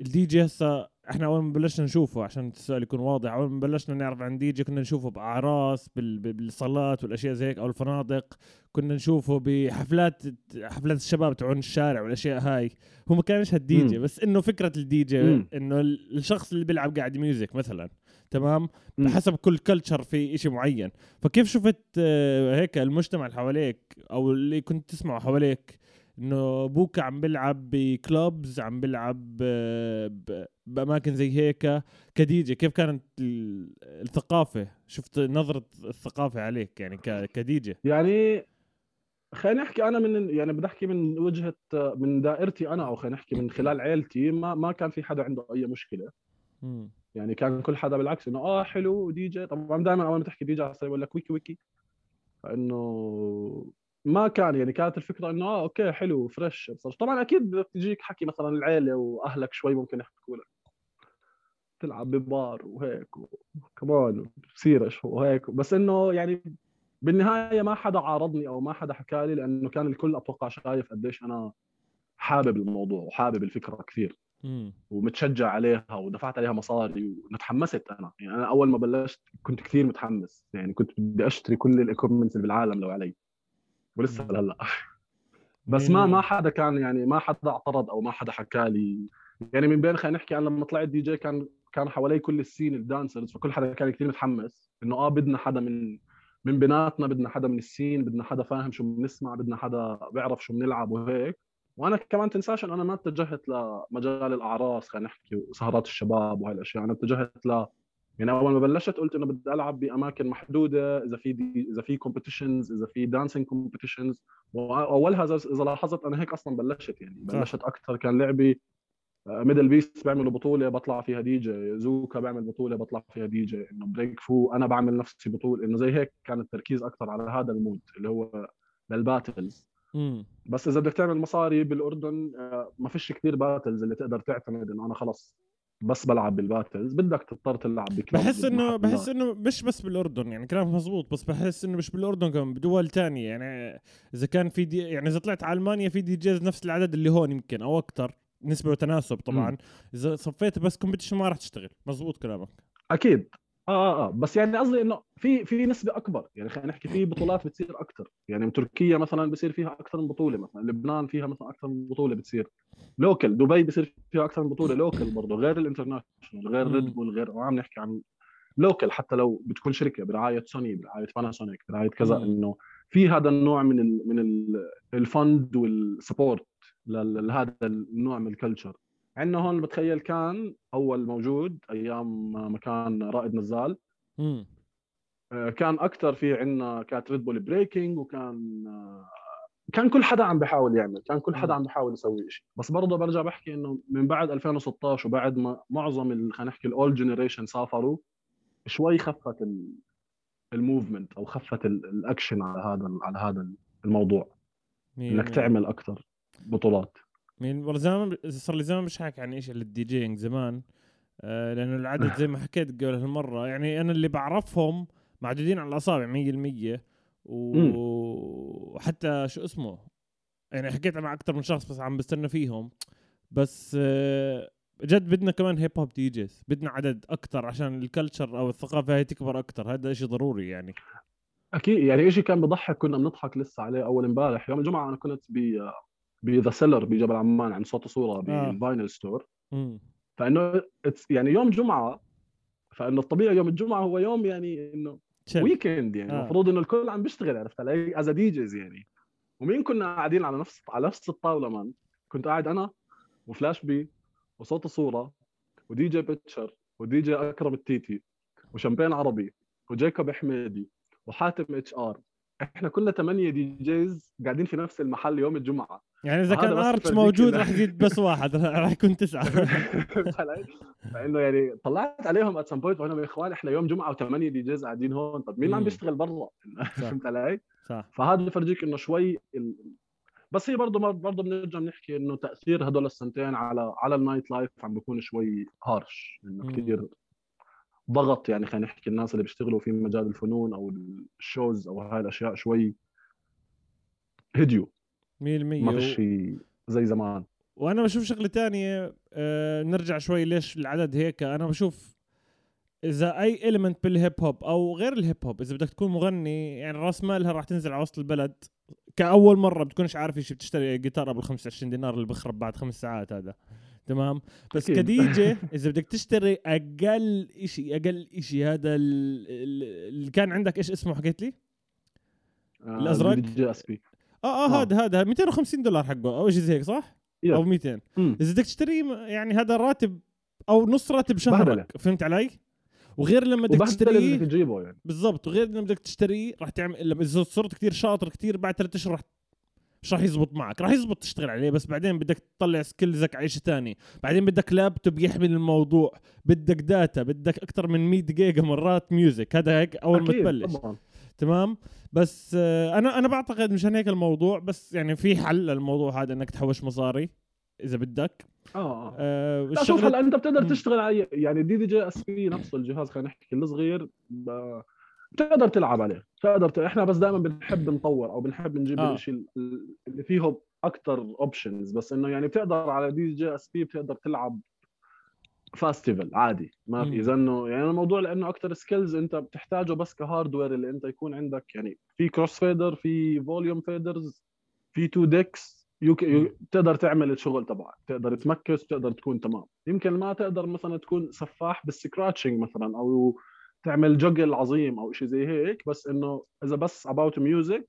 الدي جي هسه إحنا اول ما بلشنا نشوفه عشان السؤال يكون واضح اول ما بلشنا نعرف عن دي جي كنا نشوفه بأعراس بال... بال- بالصالات والأشياء زي هيك أو الفنادق كنا نشوفه بحفلات حفلات الشباب تبعون الشارع والأشياء هاي هو ما كانش هالدي جي. بس إنه فكرة الدي جي. إنه ال- الشخص اللي بيلعب قاعد music مثلا تمام مم. بحسب كل culture في إشي معين فكيف شفت آه، هيك المجتمع اللي حواليك أو اللي كنت تسمعه حواليك إنه بوكا عم بيلعب ب clubs عم بيلعب آه، ب- بأماكن زي هيك. كديجي كيف كانت ال- الثقافة؟ شفت نظرة الثقافة عليك يعني كديجي يعني خلينا نحكي أنا من يعني بدي أحكي من وجهة من دائرتي أنا أو خلينا نحكي من خلال عيلتي ما ما كان في حدا عنده أي مشكلة. مم. يعني كان كل حدا بالعكس إنه آه حلو دي جي طبعا دائما أول ما تحكي دي جي بقول لك ويكي ويكي. فإنه ما كان يعني كانت الفكرة إنه آه okay حلو fresh بس طبعا أكيد بدك تجيك حكي مثلا العيلة وأهلك شوي ممكن يحكوا لك. تلعب ببار وهيك وكمان بصيرش وهيك بس إنه يعني بالنهاية ما حدا عارضني أو ما حدا حكى لي لأنه كان الكل أتوقع شايف قديش أنا حابب الموضوع وحابب الفكرة كثير. ومتشجع عليها ودفعت عليها مصاري وتحمست أنا. يعني أنا أول ما بلشت كنت كثير متحمس. يعني كنت بدي أشتري كل ال equipments اللي بالعالم لو علي. ولسه مم. لهلأ. بس ما ما حدا كان يعني ما حدا اعترض أو ما حدا حكى لي. يعني من بين خلينا نحكي أنا لما طلعت دي جي كان كان حوالي كل ال scene ال dancers فكل حدا كان كثير متحمس إنه آه بدنا حدا من من بيناتنا بدنا حدا من ال scene بدنا حدا فاهم شو بنسمع بدنا حدا بيعرف شو بنلعب وهيك. وأنا كمان تنساش إنه أنا ما اتجهت لمجال الأعراس خلينا نحكي وسهرات الشباب وهي الأشياء. أنا اتجهت ل يعني أول ما بلشت قلت إنه بدي ألعب بأماكن محدودة إذا في إذا في competitions إذا في dancing competitions وأولها إذا إذا لاحظت أنا هيك أصلا بلشت يعني. بلشت أكثر كان لعبي Middle Beast بيعملوا بطولة بطلع فيها دي جي. زوكا بيعمل بطولة بطلع فيها دي جي. إنه بريك فو أنا بعمل نفسي بطولة. إنه زي هيك كان التركيز أكثر على هذا ال mood اللي هو لل battles. بس إذا بدك تعمل مصاري بالأردن آه، ما فيش كثير battles اللي تقدر تعتمد إنه أنا خلص بس بلعب بال battles بدك تضطر تلعب ب clubs بحس انه. بحس إنه مش بس بالأردن يعني كلامك مزبوط بس بحس إنه مش بالأردن كمان بدول تانية. يعني إذا كان في دي يعني إذا طلعت على ألمانيا في DJs نفس العدد اللي هون يمكن أو أكثر نسبة وتناسب طبعا. إذا صفيت بس competition ما راح تشتغل. مزبوط كلامك. أكيد. آه آه بس يعني قصدي إنه في في نسبة أكبر. يعني خلينا نحكي في بطولات بتصير أكثر يعني تركيا مثلا بصير فيها أكثر من بطولة مثلا. لبنان فيها مثلا أكثر من بطولة بتصير. local دبي بصير فيها أكثر من بطولة. local برضه غير ال international غير. Red Bull غير وعم نحكي عن local حتى لو بتكون شركة برعاية سوني برعاية Panasonic برعاية كذا. إنه في هذا النوع من ال من ال ال fund وال support لهذا النوع من ال culture عندنا هون بتخيل كان أول موجود أيام ما كان رائد نزال مم. آه، كان أكثر في عندنا كانت Red Bull breaking وكان آه، كان كل حدا عم بيحاول يعمل كان كل حدا. عم بيحاول يسوي شيء بس برضه برجع بحكي إنه من بعد 2016 وبعد ما معظم خلينا نحكي الأول generation سافروا شوي خفت ال- movement أو خفت ال- الاكشن على هذا على هذا الموضوع إنك. تعمل أكثر بطولات والله زمان صار لي زمان مش حاكي عن إيش ال DJing زمان. آه لأنه العدد زي ما حكيت قبل هالمرة يعني أنا اللي بعرفهم معدودين على الأصابع 100% مم. و- وحتى شو اسمه يعني حكيت مع أكثر من شخص بس عم بستنى فيهم. بس آه جد بدنا كمان هيب هوب دي جيز بدنا عدد أكثر عشان الكلتشر أو الثقافة هاي تكبر أكثر هذا شيء ضروري يعني. أكيد يعني شيء كان بضحك كنا بنضحك لسه عليه أول امبارح. يوم الجمعة أنا كنت ب ب The Cellar بجبل عمان عند صوت وصوره آه. بال vinyl store مم. فإنه يعني يوم جمعة فإنه الطبيعي يوم الجمعة هو يوم يعني إنه. weekend يعني آه. المفروض إنه الكل عم بيشتغل عرفت علي as DJs يعني ومين كنا قاعدين على نفس على نفس الطاولة man كنت قاعد أنا وفلاش بي وصوت الصورة ودي جي بيتشر ودي جي أكرم التيتي وشامبين عربي وجيكوب حميدي وحاتم HR إحنا كنا ثمانية DJs قاعدين في نفس المحل يوم الجمعة يعني إذا كان ارتش موجود راح يزيد بس واحد <laughs> راح يكون تسعة؟ <laughs> فإنه يعني طلعت عليهم at some point يا اخوان إحنا يوم جمعة وثمانية DJs قاعدين هون طب مين اللي عم. بيشتغل برا <laughs> فهمت علي؟ صح فهذا بفرجيك إنه شوي ال... بس هي برضه برضه بنرجع بنحكي إنه تأثير هدول السنتين على على ال nightlife عم بيكون شوي harsh إنه. كثير ضغط يعني خلينا نحكي الناس اللي بيشتغلوا في مجال الفنون أو ال shows أو هاي الأشياء شوي هديوا. 100% ما في شيء زي زمان. وأنا بشوف شغلة تانية آه نرجع شوي ليش العدد هيك. أنا بشوف إذا أي element بالهيب هوب أو غير الهيب هوب إذا بدك تكون مغني يعني راس مالها راح تنزل على وسط البلد. كأول مرة بتكونش عارف إيش بتشتري جيتار ابو 25 دينار اللي بخرب بعد خمس ساعات هذا. تمام بس. كديجي <laughs> إذا بدك تشتري أقل شيء أقل شيء هذا ال- ال- اللي كان عندك إيش اسمه حكيت لي الأزرق؟ DJ SP آه آه آه. هذا هذا 250 دولار حقه أو شيء زي هيك صح. أو 200 مم. إذا بدك تشتريه يعني هذا راتب أو نص راتب. شهرك فهمت علي وغير لما بدك تشتريه بدك تجيبه يعني بالضبط وغير لما بدك تشتريه راح تعمل لما إذا صرت كثير شاطر كثير بعد ثلاث أشهر راح مش راح يزبط معك راح يزبط تشتغل عليه بس بعدين بدك تطلع skills ك على شيء ثاني بعدين بدك لابتوب يحمل الموضوع بدك data بدك أكثر من 100 جيجا مرات music هذا هيك أول ما تبلش. طبعا. تمام؟ بس آه، أنا أنا بعتقد مشان هيك الموضوع بس يعني في حل للموضوع هذا إنك تحوش مصاري إذا بدك. آه آه. آه لا شوف هلا انت بتقدر. تشتغل على يعني ال DDJ SP نفسه الجهاز خلينا نحكي الصغير بتقدر تلعب عليه بتقدر. إحنا بس دائما بنحب نطور أو بنحب نجيب آه. الشيء اللي فيه أكثر options بس إنه يعني بتقدر على DJ SP بتقدر تلعب festival عادي ما. في إذا إنه يعني الموضوع لأنه أكثر skills أنت بتحتاجه بس ك hardware اللي أنت يكون عندك يعني في cross fader في volume faders في two decks. يو... بتقدر تعمل الشغل تبعك تقدر ت mix بتقدر تكون تمام يمكن ما تقدر مثلا تكون سفاح بال scratching مثلا أو تعمل juggle عظيم أو شيء زي هيك بس إنه إذا بس about music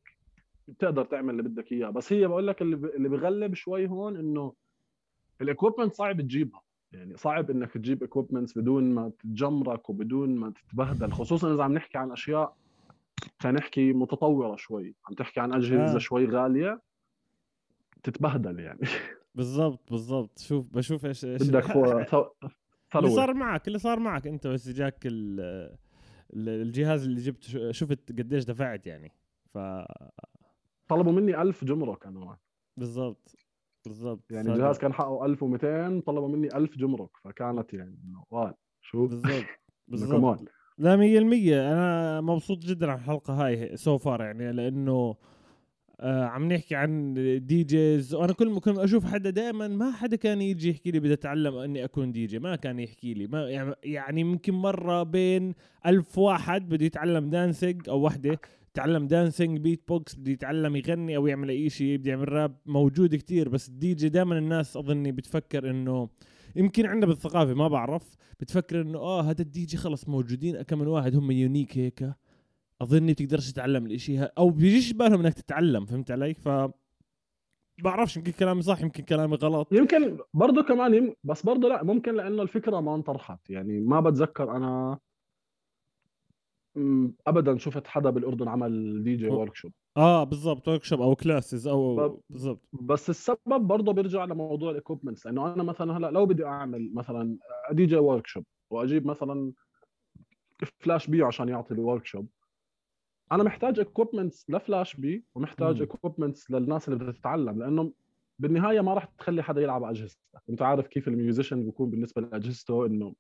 بتقدر تعمل اللي بدك إياه. بس هي بقول لك اللي بغلب شوي هون إنه ال equipment صعب تجيبها. يعني صعب إنك تجيب equipments بدون ما تتجمرك وبدون ما تتبهدل خصوصا إذا عم نحكي عن أشياء خلينا نحكي متطورة شوي. عم تحكي عن أجهزة آه. شوي غالية تتبهدل يعني. <laughs> بالضبط بالضبط. شوف بشوف إيش إيش بدك <laughs> اللي صار معك اللي صار معك انت بس جاك ال- ال- الجهاز اللي جبت شو- شفت قديش دفعت يعني. ف طلبوا مني 1000 جمرك أنا بالضبط بالضبط. يعني فهذا- الجهاز كان حقه 1200 طلبوا مني 1000 جمرك فكانت يعني إنه شو؟ بالضبط <laughs> بالضبط. لا مية المية أنا مبسوط جدا على الحلقة هاي so far يعني لأنه آه عم نحكي عن DJs وأنا كل ما كنت أشوف حدا دائما ما حدا كان يجي يحكي لي بدي أتعلم إني أكون دي جي ما كان يحكي لي. ما يعني- يعني يمكن مرة بين ألف واحد بده يتعلم dancing أو وحدة يتعلم dancing beatbox بده يتعلم يغني أو يعمل أي شيء بده يعمل راب موجود كتير بس الدي جي دائما الناس أظني بتفكر إنه يمكن عندنا بالثقافة ما بعرف بتفكر إنه آه هذا الدي جي خلص موجودين كم من واحد هم unique هيك. أظني بتقدرش تتعلم الإشي ها أو بيجيش بالهم إنك تتعلم فهمت علي؟ ف بعرفش يمكن كلامي صح يمكن كلامي غلط. يمكن برضه كمان يم... بس برضه لا ممكن لأنه الفكرة ما انطرحت. يعني ما بتذكر أنا ابدا شفت حدا بالأردن عمل دي جي ورك شوب آه بالضبط workshop أو classes أو ب- بالضبط. بس السبب برضه بيرجع لموضوع ال equipments لأنه أنا مثلا هلأ لو بدي أعمل مثلا DJ workshop وأجيب مثلا فلاش بي عشان يعطي ال workshop أنا محتاج equipments لفلاش بي ومحتاج. equipments للناس اللي بدها تتعلم لأنه بالنهاية ما راح تخلي حدا يلعب على اجهزتك أنت عارف كيف ال musician بيكون بالنسبة لأجهزته إنه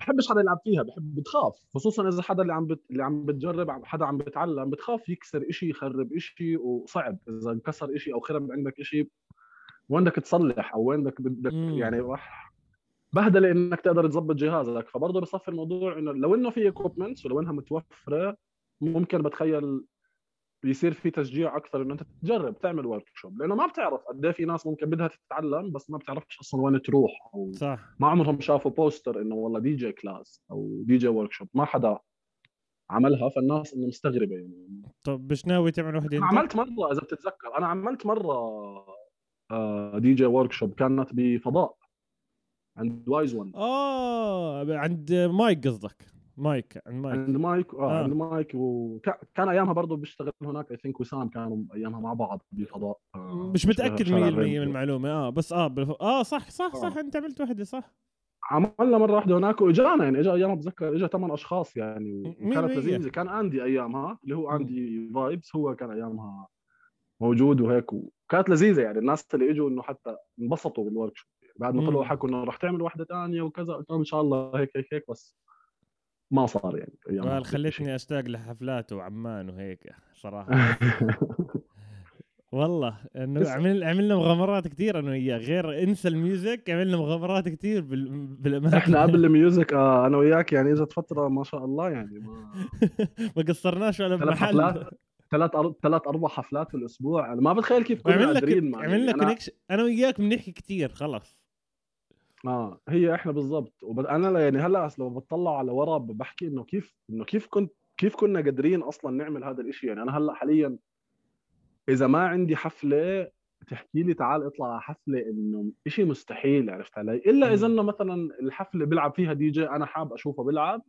بحبش حدا يلعب فيها بحب بتخاف خصوصا إذا حدا اللي عم بت... اللي عم بتجرب حدا عم بتعلم بتخاف يكسر إشي يخرب إشي وصعب إذا انكسر إشي أو خرب عندك إشي وين بدك تصلح أو وين بدك بدك. يعني راح بهدلة إنك تقدر تظبط جهازك فبرضه بصفي الموضوع إنه لو إنه في equipments ولو إنها متوفرة ممكن بتخيل بيصير في تشجيع أكثر إنه أنت تجرب تعمل workshop لأنه ما بتعرف قد إيه في ناس ممكن بدها تتعلم بس ما بتعرفش أصلا وين تروح أو صح. ما عمرهم شافوا poster إنه والله DJ class أو DJ workshop ما حدا عملها فالناس إنه مستغربة يعني. طب مش ناوي تعمل وحدة أنت؟ عملت مرة إذا بتتذكر. أنا عملت مرة DJ workshop كانت بفضاء. عند وايز 1 آه عند مايك قصدك. مايك عند مايك عند مايك آه, آه. عند مايك وكان أيامها برضه بيشتغل هناك I think وسام كانوا أيامها مع بعض بفضاء آه، مش متأكد 100% شارع من. المعلومة آه بس آه بالف... آه صح صح صح آه. أنت عملت وحده صح عملنا مرة واحدة هناك وإجانا يعني اجى أيامها بتذكر اجى ثمان أشخاص يعني وكانت مية. لذيذة كان Andy أيامها اللي هو Andy Vibes هو كان أيامها موجود وهيك وكانت لذيذة يعني الناس اللي إجوا إنه حتى انبسطوا بال workshop بعد ما. طلعوا حكوا إنه رح تعمل واحدة ثانية وكذا قلت لهم إن شاء الله هيك هيك هيك بس ما صار يعني خلتني أشتاق لحفلات وعمان وهيك صراحة. <laughs> والله إنه عمل عملنا مغامرات كثير أنا وياه غير إنسى ال music عملنا مغامرات كثير بال... بالأماكن. إحنا قبل ال <laughs> music آه أنا وياك يعني إجت فترة ما شاء الله يعني ما <laughs> ما قصرناش ولا ثلاث بمحل ثلاث أر... ثلاث أربع حفلات في الأسبوع أنا ما بتخيل كيف كنا قادرين ك... مع عملنا يعني. connection أنا وياك بنحكي كثير خلص آه هي إحنا بالضبط وب... أنا يعني هلأ لو بتطلع على ورا بحكي إنه كيف إنه كيف كنت كيف كنا قادرين أصلا نعمل هذا الإشي يعني أنا هلأ حاليا إذا ما عندي حفلة تحكي لي تعال اطلع على حفلة إنه شيء مستحيل عرفت علي إلا إذا. إنه مثلا الحفلة بيلعب فيها دي جي أنا حاب أشوفه بيلعب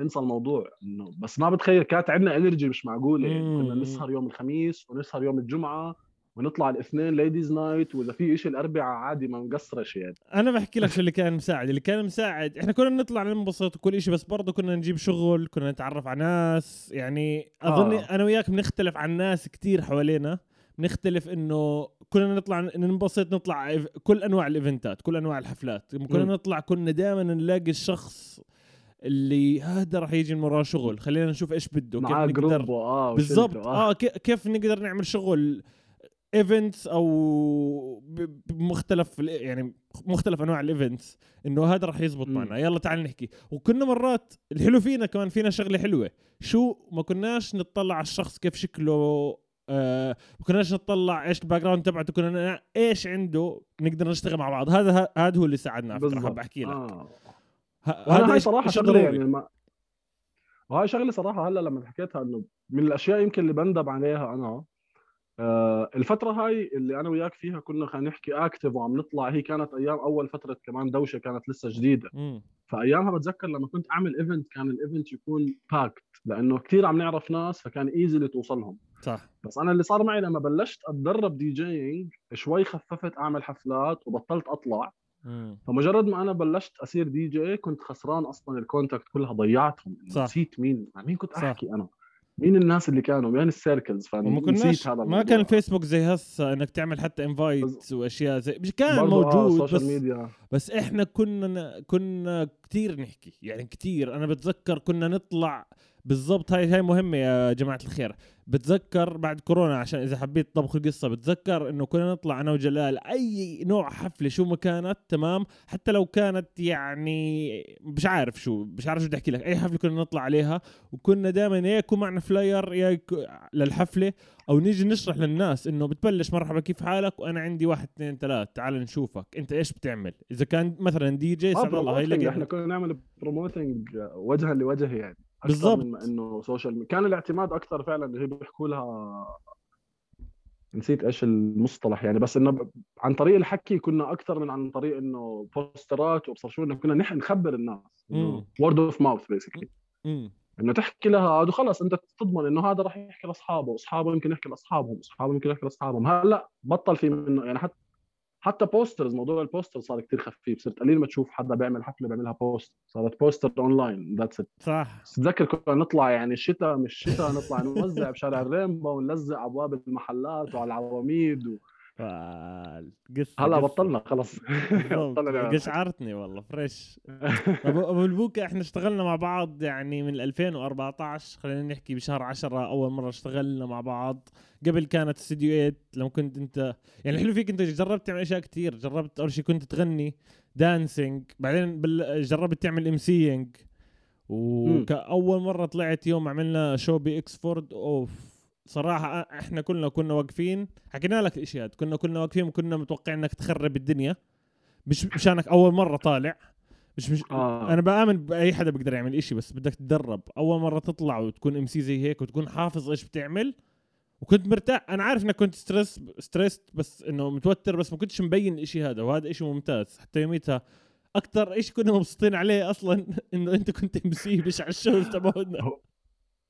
انسى الموضوع إنه بس ما بتخيل كانت عندنا energy مش معقولة يعني كنا. نسهر يوم الخميس ونسهر يوم الجمعة ونطلع الاثنين ladies night وإذا في شيء الأربعاء عادي ما نقصرش يعني أنا بحكي لك شو اللي كان مساعد اللي كان مساعد إحنا كنا نطلع ننبسط وكل شيء بس برضه كنا نجيب شغل كنا نتعرف على ناس يعني اظن آه. أنا وياك بنختلف عن ناس كتير حوالينا بنختلف إنه كنا نطلع ننبسط نطلع كل أنواع ال eventات كل أنواع الحفلات كنا مم. نطلع كنا دائما نلاقي الشخص اللي هذا راح يجي من وراه شغل خلينا نشوف إيش بده كيف نقدر آه بالضبط آه. آه كي- كيف نقدر نعمل شغل events أو بمختلف يعني مختلف أنواع ال events إنه هذا راح يزبط. معنا. يلا تعال نحكي. وكنا مرات الحلو فينا كمان فينا شغلة حلوة. شو؟ ما كناش نطلع على الشخص كيف شكله آه ما كناش نطلع إيش ال background تبعته كنا ن- إيش عنده؟ نقدر نشتغل مع بعض. هذا هذا هو اللي ساعدنا. على فكره حاب احكي لك. آه. ه- وأنا هاي صراحة شغلة. يعني ما وهاي شغلة صراحة هلا لما حكيتها إنه من الأشياء يمكن اللي بندم عليها أنا الفترة هاي اللي أنا وياك فيها كنا خلينا نحكي active وعم نطلع هي كانت أيام أول فترة كمان دوشة كانت لسه جديدة مم. فأيامها بتذكر لما كنت أعمل event كان ال event يكون packed لأنه كثير عم نعرف ناس فكان easy توصلهم صح بس أنا اللي صار معي لما بلشت أتدرب DJing شوي خففت أعمل حفلات وبطلت أطلع مم. فمجرد ما أنا بلشت أصير دي جي كنت خسران أصلا ال contact كلها ضيعتهم صح. نسيت مين مع مين كنت صح. أحكي أنا مين الناس اللي كانوا؟ وين ال circles وما فنسيت كناش هذا ما الموضوع. كان الفيسبوك زي هسه إنك تعمل حتى invite وأشياء زي مش كان آه، موجود ال social بس ميديا بس إحنا كنا كنا كثير نحكي يعني كثير أنا بتذكر كنا نطلع بالضبط هاي هاي مهمة يا جماعة الخير. بتذكر بعد كورونا عشان إذا حبيت طبخ القصة بتذكر إنه كنا نطلع أنا وجلال أي نوع حفلة شو ما كانت تمام؟ حتى لو كانت يعني مش عارف شو مش عارف شو بدي أحكي لك. أي حفلة كنا نطلع عليها وكنا دائما يا يكون معنا flyer يا للحفلة أو نيجي نشرح للناس إنه بتبلش مرحبا كيف حالك؟ وأنا عندي واحد اثنين ثلاث تعال نشوفك. أنت إيش بتعمل؟ إذا كان مثلا دي جي سعد الله هاي إحنا كنا نعمل promoting وجها لوجه يعني. بالضبط. من إنه social كان الاعتماد أكثر فعلا اللي هي بيحكوا لها نسيت إيش المصطلح يعني بس إنه عن طريق الحكي كنا أكثر من عن طريق إنه posterات وأبصر شو إنه كنا نحن نخبر الناس إنه word of mouth basically إنه تحكي لها وخلص أنت تضمن إنه هذا راح يحكي لأصحابه واصحابه يمكن يحكي لأصحابهم أصحابه يمكن يحكي لأصحابهم. هلأ بطل في منه يعني حتى حتى posters موضوع ال poster صار كثير خفيف. صرت قليل ما تشوف حدا بيعمل حفله بيعملها post صارت poster online that's it صح. تتذكر كنا نطلع يعني الشتاء مش شتاء نطلع نوزع بشارع الريمبو ونلزق أبواب المحلات وعلى العواميد و... قصة هلا بطلنا خلص. <laughs> بطلنا قشعرتني والله fresh. <laughs> أبو البوكا إحنا اشتغلنا مع بعض يعني من 2014 خلينا نحكي بشهر 10 أول مرة اشتغلنا مع بعض. قبل كانت استوديو 8 لما كنت أنت يعني الحلو فيك أنت جربت تعمل أشياء كثير جربت أول شيء كنت تغني dancing بعدين بل... جربت تعمل MCing وكأول مرة طلعت يوم عملنا شو بإكسفورد أوف. صراحة إحنا كلنا كنا واقفين حكينا لك الاشياء كنا كلنا واقفين وكنا متوقعين إنك تخرب الدنيا. مش مشانك أول مرة طالع. مش مش آه. أنا بآمن بأي حدا بيقدر يعمل إشي بس بدك تتدرب. أول مرة تطلع وتكون MC زي هيك وتكون حافظ إيش بتعمل وكنت مرتاح. أنا عارف إنك كنت stress stressed بس إنه متوتر بس ما كنتش مبين الاشي هذا وهذا إشي ممتاز. حتى يوميتها أكثر شيء كنا مبسوطين عليه أصلا <laughs> إنه أنت كنت MC مش على ال shows تبعنا.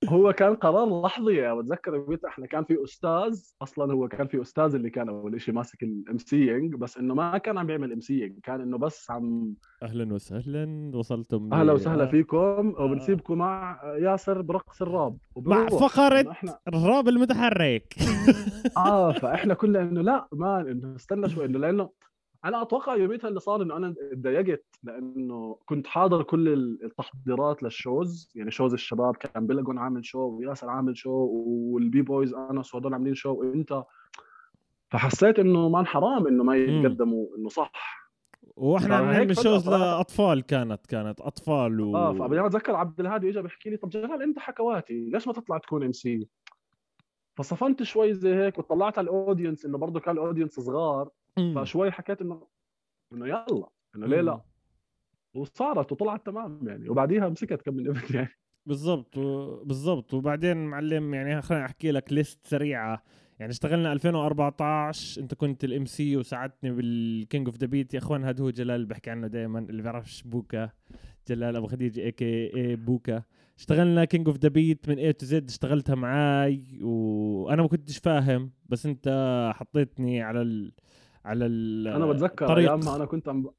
هو كان قرار لحظي يعني بتذكر إحنا كان في أستاذ أصلا هو كان في أستاذ اللي كان أول شيء ماسك الام بس إنه ما كان عم بيعمل ام كان إنه بس عم أهلا وسهلا وصلتم أهلا وسهلا فيكم آه. وبنسيبكم مع ياسر برقص الراب. مع فقرة إحنا... الراب المتحرك. <laughs> آه فإحنا كلنا إنه لا ما إنه استنى شوي إنه لأنه أنا أتوقع يوميتها اللي صار إنه أنا تضايقت لأنه كنت حاضر كل التحضيرات لل shows. يعني shows الشباب كان بيلاجون عامل شو وياسر عامل شو وال B-boys أنس وهدول عاملين شو وانت فحسيت إنه man حرام إنه ما يتقدموا إنه صح. وإحنا عاملين shows لأطفال كانت كانت أطفال و... آه فبعدين أتذكر عبد الهادي اجى بيحكي لي طب جلال أنت حكواتي ليش ما تطلع تكون MC فصفنت شوي زي هيك وطلعت على ال audience إنه برضه كان ال audience صغار. فشوي حكيت انه إنه يلا. إنه ليه لا؟ وصارت وطلعت تمام يعني. وبعديها مسكت كم من event <laughs> يعني. بالضبط بالضبط. وبعدين معلم يعني خليني أحكي لك list سريعة. يعني اشتغلنا 2014 أنت كنت ال MC وساعدتني بال King of the Beat يا أخوان هذا هو جلال اللي بحكي عنه دائما اللي بيعرفش بوكا. جلال أبو خديجة AKA بوكا. اشتغلنا King of the Beat من A to Z اشتغلتها معاي. وأنا ما كنتش فاهم بس أنت حطيتني على ال... على أنا بتذكر أيامها أنا كنت عم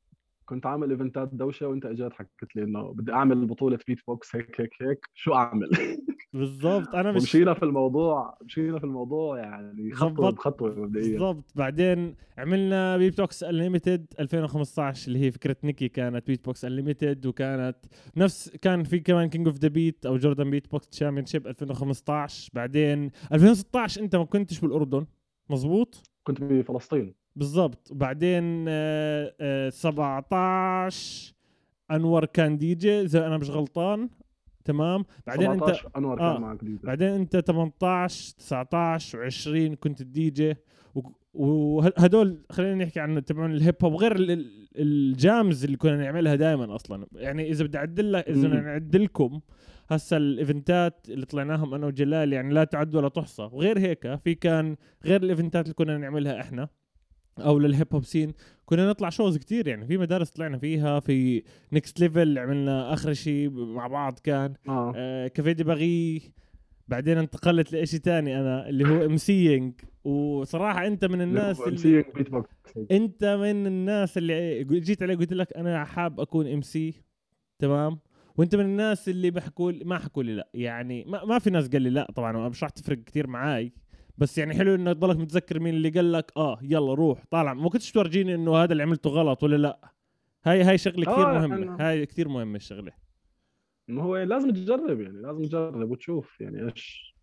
كنت عامل eventات دوشة وإنت إجيت حكيت لي إنه بدي أعمل بطولة بيت بوكس <laughs> هيك هيك هيك. شو أعمل؟ بالضبط. أنا مش مشينا في الموضوع مشينا في الموضوع يعني خطوة بخطوة مبدئيا. بالضبط. بعدين عملنا beatbox unlimited 2015 اللي هي فكرة نيكي كانت beatbox unlimited وكانت نفس كان في كمان King of the Beat أو Jordan beatbox championship 2015 بعدين 2016 أنت ما كنتش بالأردن مزبوط كنت بفلسطين. بالضبط. بعدين آه آه 17 أنور كان دي جي. اذا أنا مش غلطان. تمام؟ بعدين أنت أنور كان آه. معك دي جي. بعدين أنت 18 19 و20 كنت الدي جي. وهدول خلينا نحكي عن تبعون ال hip hop غير ال jams اللي كنا نعملها دائما أصلا. يعني إذا بدي أعدل لك إذا نعدل لكم هسا ال event ات اللي طلعناهم أنا وجلال يعني لا تعد ولا تحصى. وغير هيك في كان غير ال event ات اللي كنا نعملها إحنا. أو لل hip hop scene كنا نطلع shows كتير يعني. في مدارس طلعنا فيها في Next Level عملنا آخر شيء مع بعض كان. آه. آه Café de Paris بعدين انتقلت لشيء تاني أنا اللي هو MCing وصراحة أنت من الناس اللي أنت من الناس اللي جيت علي قلت لك أنا حاب أكون MC تمام؟ وأنت من الناس اللي بحكوا ما حكوا لي لا. يعني ما, ما في ناس قال لي لا طبعا مش راح تفرق كثير معاي. بس يعني حلو انك تضلك متذكر مين اللي قال لك آه يلا روح طالع. ما كنتش تورجيني إنه هذا اللي عملته غلط ولا لأ. هاي هاي شغلة كثير آه مهمة. هاي كثير مهمة الشغلة. ما هو لازم تجرب يعني لازم تجرب وتشوف يعني إيش.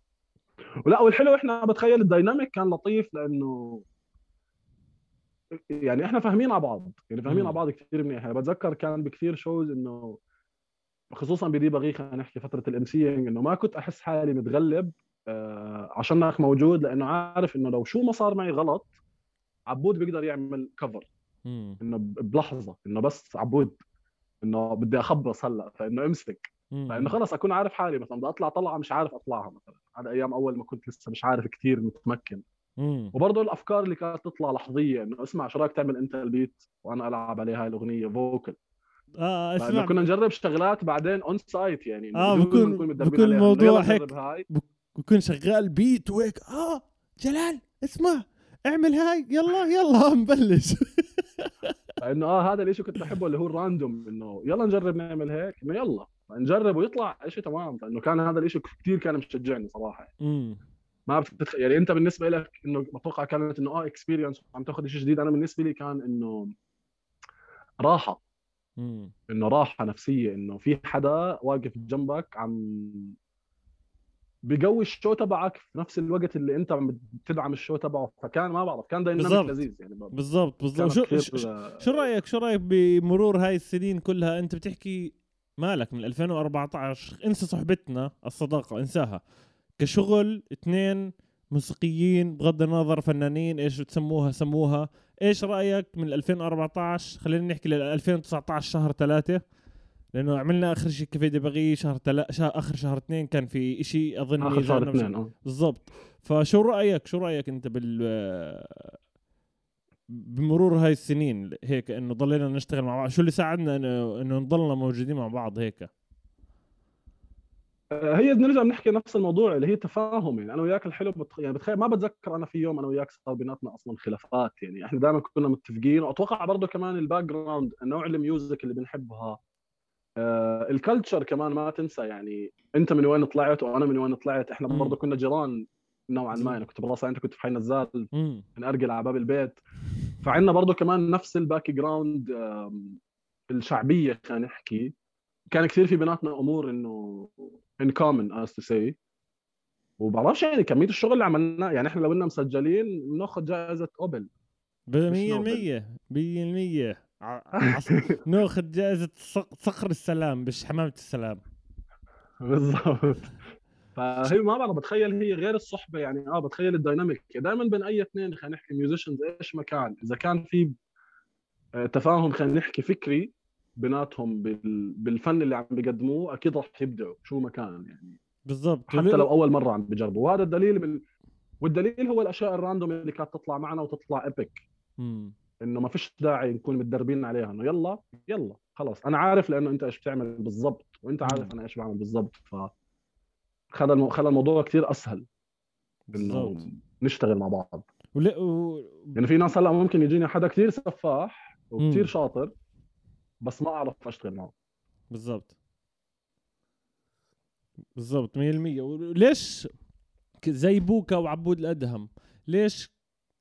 ولا والحلو إحنا بتخيل ال dynamic كان لطيف لأنه يعني إحنا فاهمين على بعض يعني فاهمين. على بعض كثير منيح. يعني بتذكر كان بكثير shows إنه خصوصا ب de Paris خلينا نحكي فترة ال MC إنه ما كنت أحس حالي متغلب آه عشانك موجود لأنه عارف إنه لو شو ما صار معي غلط عبود بيقدر يعمل cover. إنه بلحظة إنه بس عبود إنه بدي أخبص هلأ فإنه امسك. فإنه خلص أكون عارف حالي مثلا بدي أطلع طلعة مش عارف أطلعها مثلا هذا أيام أول ما كنت لسه مش عارف كثير متمكن. وبرضه الأفكار اللي كانت تطلع لحظيه إنه اسمع شو رايك تعمل انت ال beat وأنا ألعب عليه هاي الأغنية vocal آه فإنه اسمع كنا نجرب شغلات بعدين on site يعني آه، ما بكون- بكون عليها. الموضوع هيك. بكون شغال beat وهيك آه جلال اسمع. اعمل هاي. يلا يلا <laughs> نبلش. فانه آه هذا الشيء كنت بحبه اللي هو ال random إنه يلا نجرب نعمل هيك. إنه يلا نجرب ويطلع شيء تمام. فإنه كان هذا الشيء كثير كان مشجعني صراحة. ما بتتخيل. يعني أنت بالنسبة لك إنه بتوقع كانت إنه آه experience عم تاخذ شيء جديد. أنا بالنسبة لي كان إنه راحة. إنه راحة نفسية. إنه في حدا واقف جنبك عم بقوي ال show تبعك في نفس الوقت اللي انت عم بتدعم ال show تبعه. فكان ما بعرف كان dynamic. لذيذ يعني بالضبط بالضبط. شو شو- رايك شو رأيك بمرور هاي السنين كلها؟ انت بتحكي مالك من 2014 انسى صحبتنا الصداقة انساها. كشغل اثنين موسيقيين بغض النظر فنانين إيش بتسموها سموها. إيش رأيك من 2014 خلينا نحكي لل 2019 شهر ثلاثة لأنه عملنا آخر شيء Café de Paris شهر تلا... شهر آخر شهر اثنين كان في شيء اظن آخر شهر اثنين آه. بالضبط. فشو رايك شو رأيك أنت بال بمرور هاي السنين هيك إنه ضلينا نشتغل مع بعض؟ شو اللي ساعدنا انه إنه نضلنا موجودين مع بعض هيك؟ آه، هي بنرجع بنحكي نفس الموضوع اللي هي تفاهم يعني أنا وياك الحلو بتخ... يعني بتخيل ما بتذكر أنا في يوم أنا وياك صار بيناتنا أصلا خلافات. يعني إحنا دائما كنا متفقين. وأتوقع برضه كمان ال background نوع ال music اللي بنحبها آه ال culture كمان ما تنسى يعني أنت من وين طلعت وأنا من وين طلعت. إحنا. برضه كنا جيران نوعا ما أنا كنت براسي أنت كنت في حي نزال من ارجل على باب البيت. فعندنا برضه كمان نفس ال background الشعبية خلينا نحكي. كان كثير في بيناتنا أمور إنه in common as to see وبعرفش يعني كمية الشغل اللي عملناه. يعني إحنا لو كنا مسجلين بناخذ جائزة نوبل ب 100% 100% ع- عص- <laughs> ناخذ جائزة صق- صقر السلام مش حمامة السلام. بالضبط. <laughs> فهي ما بعرف بتخيل هي غير الصحبة يعني. آه بتخيل ال dynamic دائما بين أي اثنين خلينا نحكي musicians إيش ما كان. إذا كان في آه، تفاهم خلينا نحكي فكري بيناتهم بال... بالفن اللي عم بيقدموه أكيد راح يبدعوا شو ما كان يعني. بالضبط. حتى لو أول مرة عم بيجربوا. وهذا الدليل من والدليل هو الأشياء الراندوم اللي كانت تطلع معنا وتطلع ايبك. إنه ما فيش داعي نكون متدربين عليها إنه يلا يلا خلص أنا عارف لأنه أنت إيش بتعمل بالضبط وأنت عارف. أنا إيش بعمل بالضبط ف خلى المو... خلى الموضوع كثير أسهل انه نشتغل مع بعض. ولا و... يعني في ناس هلأ ممكن يجيني حدا كثير سفاح. وكثير شاطر بس ما أعرف أشتغل معه. بالضبط. بالضبط 100% وليش زي بوكا وعبود الأدهم ليش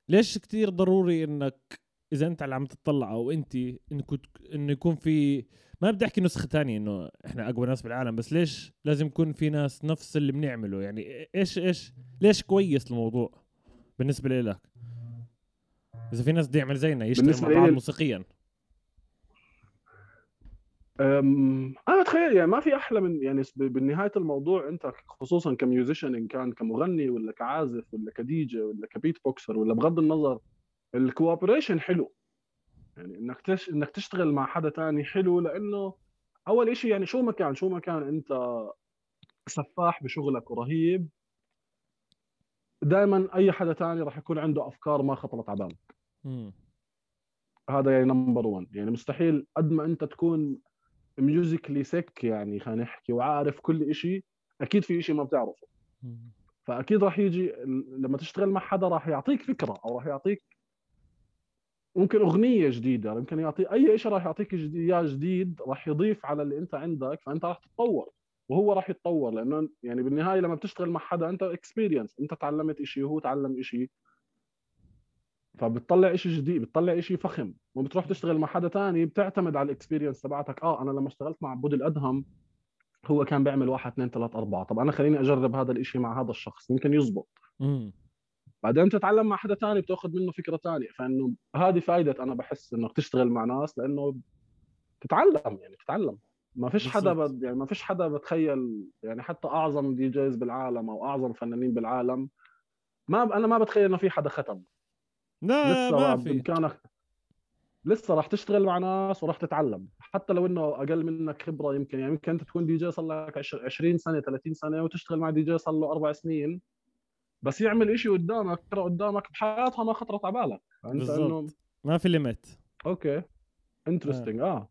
ليش كتير ضروري إنك إذا أنت اللي عم تطلع أو أنت تك- انه يكون في ما بدي أحكي نسخة تانية إنه إحنا أقوى ناس بالعالم بس ليش لازم يكون في ناس نفس اللي بنعمله؟ يعني إيش إيش ليش كويس الموضوع بالنسبة لك؟ إذا في ناس بده يعمل زينا يشتغل مع بعض موسيقيا. أم، أنا بتخيل يعني ما في أحلى من يعني بنهايه الموضوع أنت خصوصا ك musician إن كان كمغني ولا كعازف ولا كديجي ولا ك beatboxer ولا بغض النظر ال cooperation حلو يعني إنك تش... إنك تشتغل مع حدا تاني حلو لأنه أول شيء يعني شو ما كان شو ما كان أنت سفاح بشغلك ورهيب دائما أي حدا تاني راح يكون عنده أفكار ما خطرت على بالك. هذا يعني number 1 يعني مستحيل قد ما أنت تكون musically sick يعني خلينا نحكي وعارف كل شيء أكيد في شيء ما بتعرفه مم. فأكيد راح يجي لما تشتغل مع حدا راح يعطيك فكرة أو راح يعطيك ممكن أغنية جديدة يمكن يعطي أي شيء راح يعطيك إياه جديد راح يضيف على اللي أنت عندك فأنت راح تتطور وهو راح يتطور لأنه يعني بالنهاية لما بتشتغل مع حدا أنت experience أنت تعلمت شيء وهو تعلم شيء فبتطلع شيء جديد بتطلع شيء فخم. وبتروح تشتغل مع حدا تاني بتعتمد على الاكسبيرينس تبعتك. آه أنا لما اشتغلت مع عبود الأدهم هو كان بيعمل واحد اثنين ثلاث أربعة. طب أنا خليني أجرب هذا الإشي مع هذا الشخص يمكن يزبط. بعدين تتعلم مع حدا ثاني بتاخذ منه فكرة ثانية فإنه هذه فائده أنا بحس انك تشتغل مع ناس لإنه تتعلم يعني تتعلم. ما فيش حدا. بد يعني ما فيش حدا بتخيل يعني حتى أعظم دي جيز بالعالم أو أعظم فنانين بالعالم ما ب... أنا ما بتخيل إنه في حدا ختم. لا لسه ما في. بامكانك لسه راح تشتغل مع ناس وراح تتعلم. حتى لو إنه أقل منك خبرة يمكن يعني يمكن أنت تكون دي جي صار لك 20 سنة 30 سنة وتشتغل مع دي جي صار له أربع سنين. بس يعمل شيء قدامك ترى قدامك بحياتها ما خطرت على بالك. فأنت إنه بالضبط ما في limit Okay. Interesting آه.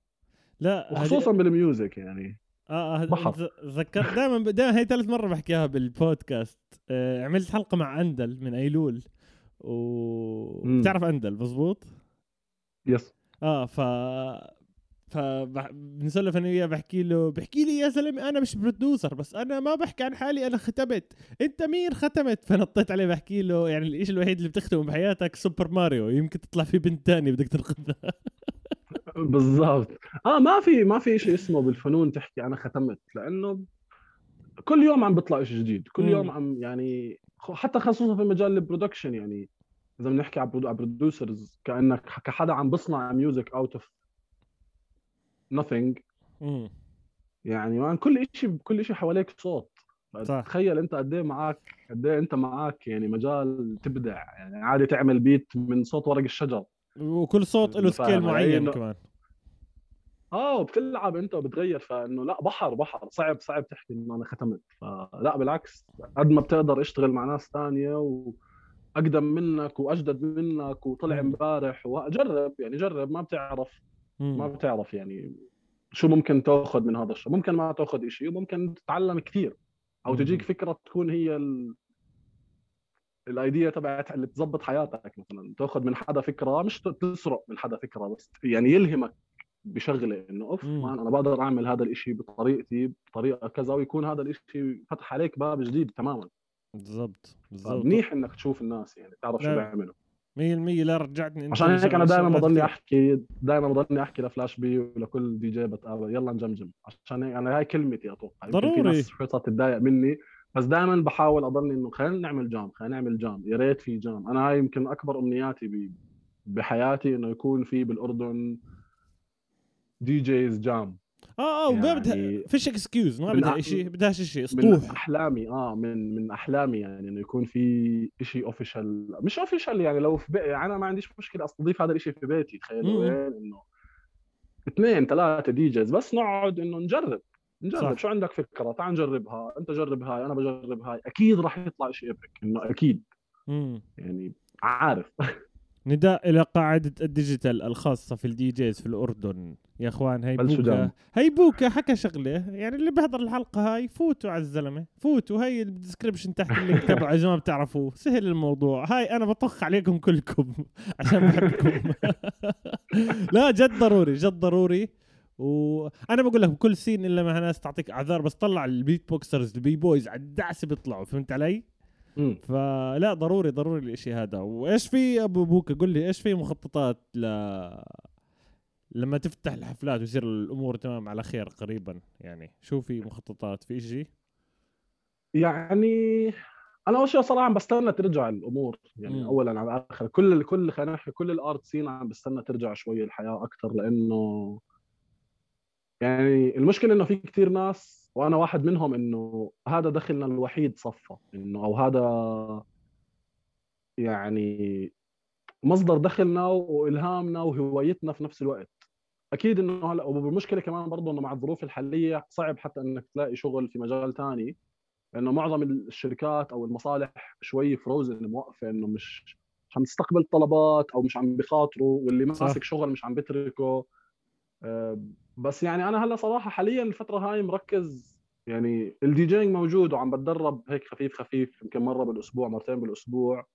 لا وخصوصا بال music يعني. آه آه،. ذ- ذكر دائما دائما هي ثالث مره بحكيها بالبودكاست. آه عملت حلقة مع أندل من أيلول. و. بتعرف أندل مزبوط yes آه ف ف بنسولف أنا وياه بحكي له بحكي لي يا زلمه أنا مش producer بس أنا ما بحكي عن حالي أنا ختمت. أنت مين ختمت؟ فنطيت عليه بحكي له يعني الشيء الوحيد اللي بتختمه بحياتك سوبر ماريو يمكن تطلع في بنت تاني بدك تنقذها <laughs> بالضبط. آه ما في ما في شيء اسمه بالفنون تحكي أنا ختمت لأنه كل يوم عم بيطلع شيء جديد كل. يوم عم يعني حتى خصوصا في مجال ال production يعني إذا بنحكي على producers كأنك كحدا عم بصنع music out of nothing. مم. يعني man كل شيء كل شيء حواليك صوت. صح. تخيل أنت قد إيه معك قد إيه أنت معك يعني مجال تبدع. يعني عادي تعمل beat من صوت ورق الشجر. وكل صوت له scale؟ معين إنه- كمان. آه وبتلعب أنت وبتغير فإنه لا بحر بحر. صعب صعب تحكي إنه أنا ختمت. فلا بالعكس. قد ما بتقدر اشتغل مع ناس ثانية واقدم منك وأجدد منك وطلع. امبارح وجرب يعني جرب. ما بتعرف. ما. بتعرف يعني شو ممكن تاخذ من هذا الشيء. ممكن ما تاخذ شيء وممكن تتعلم كثير. أو. تجيك فكرة تكون هي ال... الايديا تبعت اللي تظبط حياتك مثلا. تاخذ من حدا فكرة مش تسرق من حدا فكرة بس يعني يلهمك بشغلة إنه أوف أنا بقدر أعمل هذا الإشي بطريقتي بطريقة كذا ويكون هذا الإشي فتح عليك باب جديد تماما. بالضبط بالضبط. منيح إنك تشوف الناس يعني تعرف شو. بيعملوا. 100% لا رجعتني عشان هيك أنا دائما بضلني. أحكي دائما بضلني أحكي لفلاش بي ولكل دي جي بتقابل يلا نجمجم. عشان هيك أنا هاي كلمتي أتوقع. يمكن في ضروري. ناس صارت تتضايق مني بس دائما بحاول أضلني إنه خلينا نعمل jam خلينا نعمل jam. يا ريت في jam. أنا هاي يمكن أكبر أمنياتي ب- بحياتي إنه يكون في بالأردن DJs jam. آه آه وما بدها يعني فيش excuse man بدها شيء بدها شيء من سطوح أحلامي آه من من أحلامي يعني إنه يكون في شيء official مش official يعني لو في بي... يعني أنا ما عنديش مشكلة أستضيف هذا الشيء في بيتي تخيلوا مم. وين؟ إنه اثنين ثلاثة DJs بس نقعد إنه نجرب نجرب. صح. شو عندك فكرة؟ تعال نجربها أنت جرب هاي أنا بجرب هاي. أكيد راح يطلع شيء epic إنه أكيد. مم. يعني عارف. <laughs> نداء إلى قاعدة ال digital الخاصة في ال DJs في الأردن. يا إخوان هي بوكا. هي بوكا حكى شغلة. يعني اللي بيحضر الحلقة هاي فوتوا على الزلمة. فوتوا. هي ال description تحت ال link <laughs> تبعه إذا ما بتعرفوه. سهل الموضوع. هاي أنا بطخ عليكم كلكم <laughs> عشان بحبكم. <laughs> لا جد ضروري جد ضروري. وأنا بقول لك بكل scene إلا ما ناس تعطيك أعذار بس طلع ال beatboxers ال b-boys على الدعسه بيطلعوا. فهمت علي؟ مم. فلا ضروري ضروري الإشي هذا. وإيش في أبو بوكا قل لي إيش في مخططات ل لما تفتح الحفلات ويصير الأمور تمام على خير قريبا؟ يعني شو في مخططات؟ في شيء يعني أنا أول شيء صراحة عم بستنى ترجع الأمور. يعني مم. اولا على اخر كل كل خلينا نحكي كل الأرت سين عم بستنى ترجع شوي الحياة أكثر لأنه يعني المشكلة إنه في كثير ناس وأنا واحد منهم إنه هذا دخلنا الوحيد صفى إنه أو هذا يعني مصدر دخلنا وإلهامنا وهوايتنا في نفس الوقت أكيد إنه هلا والمشكلة كمان برضه إنه مع الظروف الحالية صعب حتى إنك تلاقي شغل في مجال ثاني لأنه معظم الشركات أو المصالح شوي frozen موقفة إنه مش مش عم تستقبل طلبات أو مش عم بخاطروا واللي. ماسك شغل مش عم بتركه بس يعني أنا هلأ صراحة حاليا الفترة هاي مركز يعني ال DJing موجود وعم بتدرب هيك خفيف خفيف يمكن مرة بالأسبوع مرتين بالأسبوع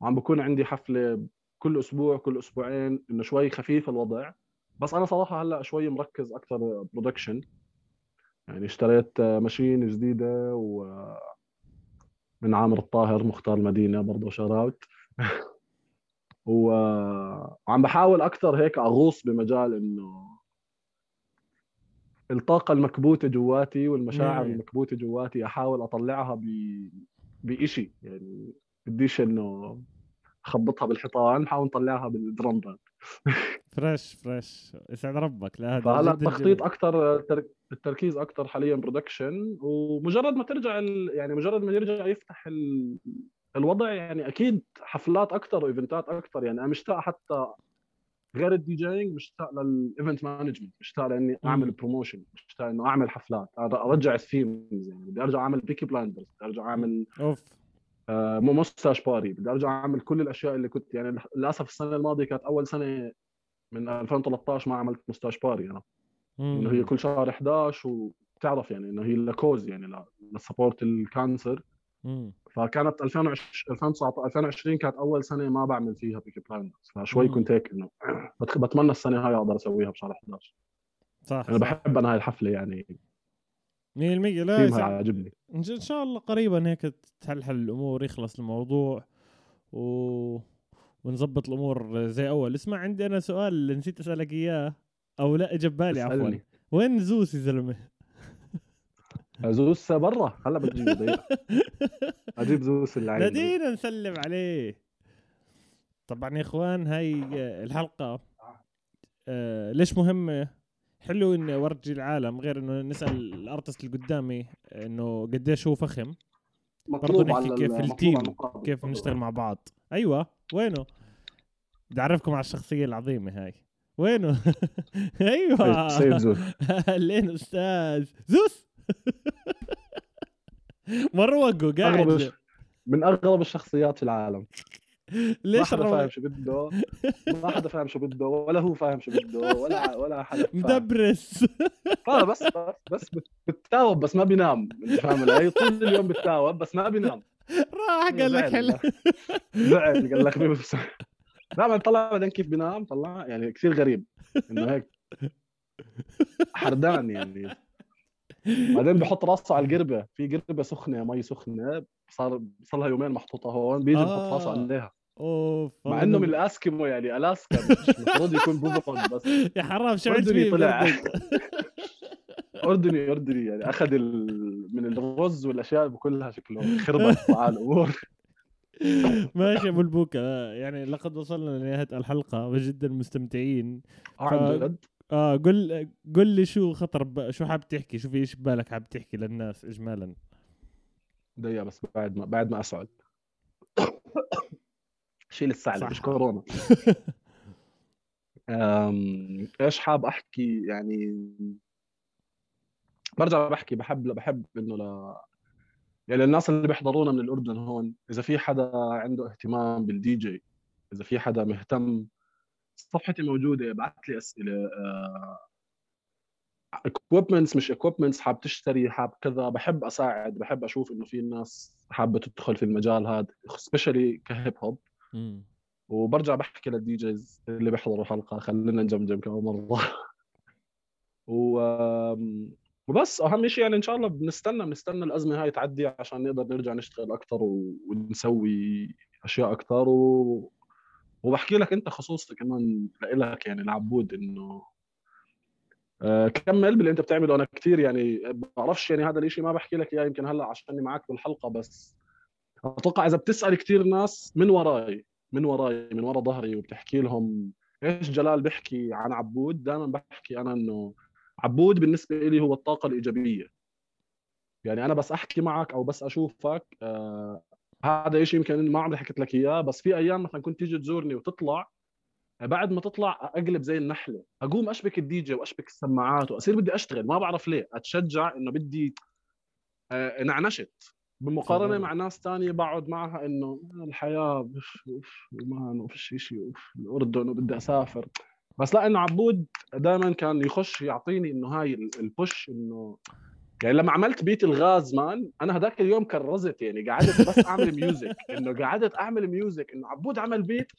وعم بكون عندي حفلة كل أسبوع كل أسبوعين إنه شوي خفيف الوضع بس أنا صراحة هلأ شوي مركز أكثر production يعني اشتريت آه، machine جديدة و من عامر الطاهر مختار المدينة برضه shout out. <laughs> وعم بحاول أكثر هيك أغوص بمجال إنه الطاقة المكبوتة جواتي والمشاعر مم. المكبوتة جواتي أحاول أطلعها ب بشيء يعني بديش إنه أخبطها بالحيطان بحاول اطلعها بال drum pad. fresh fresh يسعد ربك لا هذا فهلا التخطيط. أكثر التركيز أكثر حاليا production ومجرد ما ترجع ال... يعني مجرد ما يرجع يفتح ال... الوضع يعني أكيد حفلات أكثر و event ات أكثر يعني أنا مشتاق حتى غير ال DJing مشتاق لل event management مشتاق لإني أعمل promotion مشتاق إنه أعمل حفلات أرجع ال themes يعني. بدي أرجع أعمل Peaky Blinders بدي أرجع أعمل أوف. آه، مو moustache party بدي أرجع أعمل كل الأشياء اللي كنت يعني للأسف السنة الماضية كانت أول سنة من 2013 ما عملت moustache party أنا. إنه هي كل شهر 11 وبتعرف يعني إنه هي ل cause يعني ل support ال cancer. فكانت 2020 2019 2020 كانت أول سنة ما بعمل فيها Peaky Blinders. فشوي. كنت هيك إنه بت- بتمنى السنة هاي أقدر أسويها بشهر 11 صح أنا. بحب أنا هاي الحفلة يعني. 100% لا عاجبني. إن شاء الله قريبا هيك تحلحل الأمور يخلص الموضوع و... ونظبط الأمور زي أول. اسمع عندي أنا سؤال نسيت أسألك إياه. أو لا اجى ببالي عفوا. وين زوس يا زلمة؟ زوس برا هلا ضيق <laughs> أجيب زوس اللي عندي. نادينا نسلم عليه. طبعا يا إخوان هاي الحلقة آه ليش مهمة؟ حلو إني أورجي العالم غير إنه نسأل ال artist اللي قدامي إنه قديش هو فخم. برضه نحكي كيف ال team. كيف نشتغل مع بعض. أيوه وينه؟ بدي أعرفكم على الشخصية العظيمة هاي. وينه؟ <laughs> أيوه. سيد زوس. <laughs> لين أستاذ زوس. مروقه أغرب قاعد. الش- من اغرب الشخصيات في العالم. ما ليش حدا فاهم شو بده. ما حدا فاهم شو بده ولا هو فاهم شو بده ولا ولا حدا فاهم. مدبرس. آه بس بس بس بت- بتتاوب بس ما بينام. أنت فاهم علي؟ طول اليوم بتتاوب بس ما بينام. راح قال لك زعل. حلو زعل قال لك بس. لا ما طلع بعدين كيف بينام طلع يعني كثير غريب. إنه هيك. حردان يعني. بعدين بحط راسه على القربة. في قربة سخنة مي سخنة. صار صار لها يومين محطوطة هون. بيجي بحط راسه آه. عليها. أوف مع إنه من الاسكيمو يعني ألاسكا. مش المفروض يكون بوبون بس <laughs> يا حرام شو أردني طلع؟ <laughs> أردني أردني يعني. أخذ ال... من الرز والأشياء كلها شكله. خربت مع الأمور <laughs> ماشي أبو البوكا. يعني لقد وصلنا لنهاية الحلقة وجدا مستمتعين. عن جد؟ آه قل قل لي شو خطر ب... شو حاب تحكي؟ شو في إيش ببالك حاب تحكي للناس اجمالا. دقيقة بس بعد ما بعد ما أسعد. شيل السعلة صح. مش كورونا. <laughs> أم... إيش حاب أحكي؟ يعني برجع بحكي بحب بحب إنه ل يعني الناس اللي بيحضرونا من الأردن هون إذا في حدا عنده اهتمام بالدي جي إذا في حدا مهتم صفحتي موجودة ابعث لي أسئلة equipments مش equipments حاب تشتري حاب كذا بحب أساعد بحب أشوف إنه في ناس حابة تدخل في المجال هذا specially ك hip hop. وبرجع بحكي لل DJs اللي بيحضروا الحلقة خلينا نجمجم كمان مرة <laughs> و وبس أهم شيء يعني إن شاء الله بنستنى بنستنى الأزمة هاي تعدي عشان نقدر نرجع نشتغل أكثر. ونسوي أشياء أكثر و... وبحكي لك انت خصوصا كمان لك يعني العبود انه آه، كمل باللي انت بتعمله. أنا كثير يعني بعرفش يعني هذا الشيء ما بحكي لك إياه يمكن هلأ عشاني معك بالحلقة بس أتوقع إذا بتسأل كثير ناس من وراي من وراي من ورا ظهري وبتحكي لهم إيش جلال بيحكي عن عبود دائما بحكي أنا إنه عبود بالنسبة لي هو الطاقة الإيجابية. يعني أنا بس أحكي معك أو بس أشوفك آه هذا شيء يمكن ما عمري حكيت لك إياه بس في أيام مثلا كنت تيجي تزورني وتطلع بعد ما تطلع أقلب زي النحلة أقوم أشبك الدي جي وأشبك السماعات وأصير بدي أشتغل ما بعرف ليه أتشجع إنه بدي آه نعنشت بالمقارنه تمام. مع ناس تانية بقعد معها إنه الحياة أوف أوف man أوف شيء أوف الأردن وبدي أسافر بس لا إنه عبود دائما كان يخش يعطيني إنه هاي ال- ال push إنه يعني لما عملت beat الغاز man أنا هذاك اليوم كرزت يعني قعدت بس أعمل music <laughs> إنه قعدت أعمل music إنه عبود عمل beat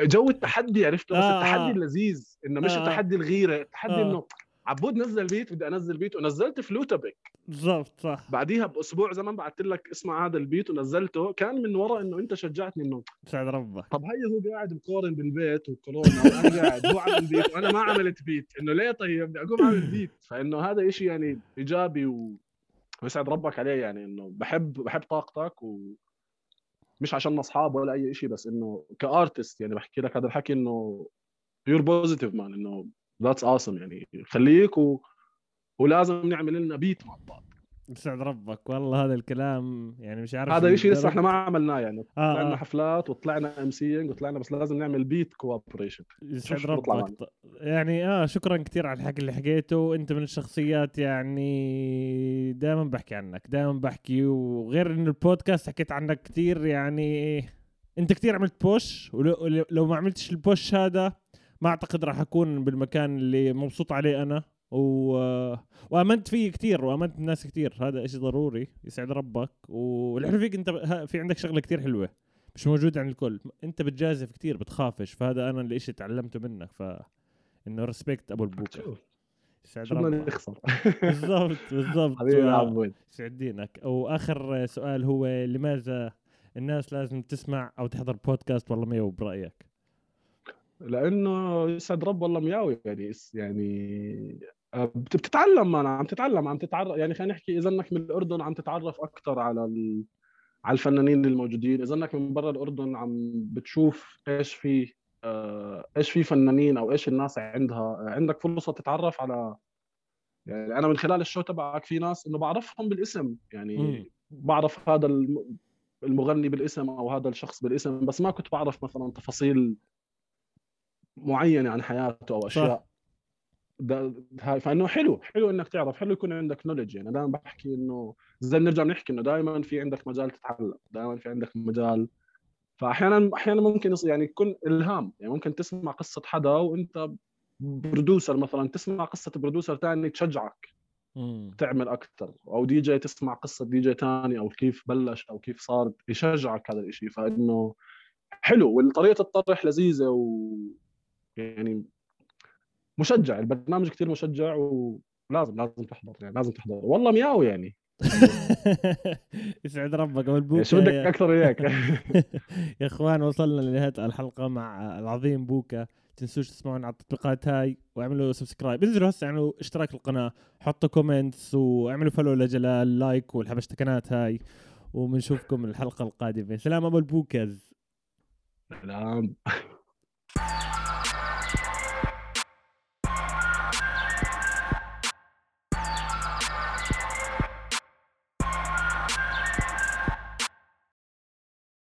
جو التحدي عرفته بس آه، التحدي آه. اللذيذ إنه مش آه. التحدي الغيرة التحدي آه. إنه عبود نزل بيت بدي أنزل بيت ونزلت فلوتبك بالضبط صح. بعديها بأسبوع زمان بعثت لك اسمع هذا البيت ونزلته. كان من وراء إنه أنت شجعتني إنه سعد ربك طب هي هو قاعد مقارن بالبيت وكورونا وأنا قاعد هو عمل بيت وأنا ما عملت بيت. إنه ليه طيب؟ بدي أقوم أعمل بيت. فإنه هذا إشي يعني إيجابي و... ويسعد ربك عليه يعني إنه بحب بحب طاقتك و مش عشان أصحاب ولا أي شيء بس إنه ك artist يعني بحكي لك هذا الحكي إنه you're positive man إنه that's awesome يعني خليك و... ولازم نعمل لنا beat مع بعض. يسعد ربك. والله هذا الكلام يعني مش عارف هذا شو شيء لسه إحنا ما عملناه يعني. آه، طلعنا آه. حفلات وطلعنا MCing وطلعنا بس لازم نعمل beat collaboration يسعد ربك. يعني آه شكرا كثير على الحكي اللي حكيته. انت من الشخصيات يعني دائما بحكي عنك دائما بحكي. وغير انه البودكاست حكيت عنك كثير يعني أنت كثير عملت push ولو لو ما عملتش ال push هذا ما أعتقد راح أكون بالمكان اللي مبسوط عليه أنا و... وآمنت فيه كثير وآمنت بناس كثير هذا إشي ضروري يسعد ربك. والحلو فيك أنت في عندك شغلة كثير حلوة مش موجودة عند الكل. أنت بتجازف كثير بتخافش. فهذا أنا الاشي تعلمته منك. ف إنه respect أبو البوكا شوف يسعد ربك. نخسر؟ بالضبط <laughs> بالضبط. عبود. يسعد دينك. وآخر سؤال هو لماذا الناس لازم تسمع أو تحضر بودكاست والله ميو برأيك. لأنه يسعد رب والله مياوي يعني يعني آه، بت- بتتعلم أنا عم تتعلم عم تتعرف يعني خلينا نحكي إذا إنك من الأردن عم تتعرف أكثر على ال... على الفنانين الموجودين إذا إنك من برا الأردن عم بتشوف إيش في آه، إيش في فنانين أو إيش الناس عندها عندك فرصة تتعرف على يعني أنا من خلال الشو تبعك في ناس إنه بعرفهم بالاسم يعني مم. بعرف هذا الم- المغني بالاسم أو هذا الشخص بالاسم بس ما كنت بعرف مثلا تفاصيل معينة عن حياته أو أشياء. ده فإنه حلو حلو إنك تعرف حلو يكون عندك نولج يعني دائما بحكي إنه زي بنرجع بنحكي إنه دائما في عندك مجال تتعلم دائما في عندك مجال. فاحيانا أحيانا ممكن يعني يكون إلهام يعني ممكن تسمع قصة حدا وأنت برودوسر مثلا تسمع قصة برودوسر ثاني تشجعك مم. تعمل أكثر أو دي جي تسمع قصة دي جي ثاني أو كيف بلش أو كيف صار يشجعك هذا الشيء فإنه حلو وطريقة الطرح لذيذة و يعني مشجع البرنامج كثير مشجع ولازم لازم تحضر يعني لازم تحضر. والله مياو يعني. <laughs> يسعد ربك أبو يعني شو بدك أكثر اياك <laughs> يا إخوان وصلنا لنهاية الحلقة مع العظيم بوكا. تنسوش تسمعون على التطبيقات هاي واعملوا subscribe انزلوا هسه اعملوا اشتراك القناه حطوا comments واعملوا follow لجلال like والحبشتكنات هاي. وبنشوفكم الحلقة القادمة. سلام أبو البوكاز سلام. <laughs>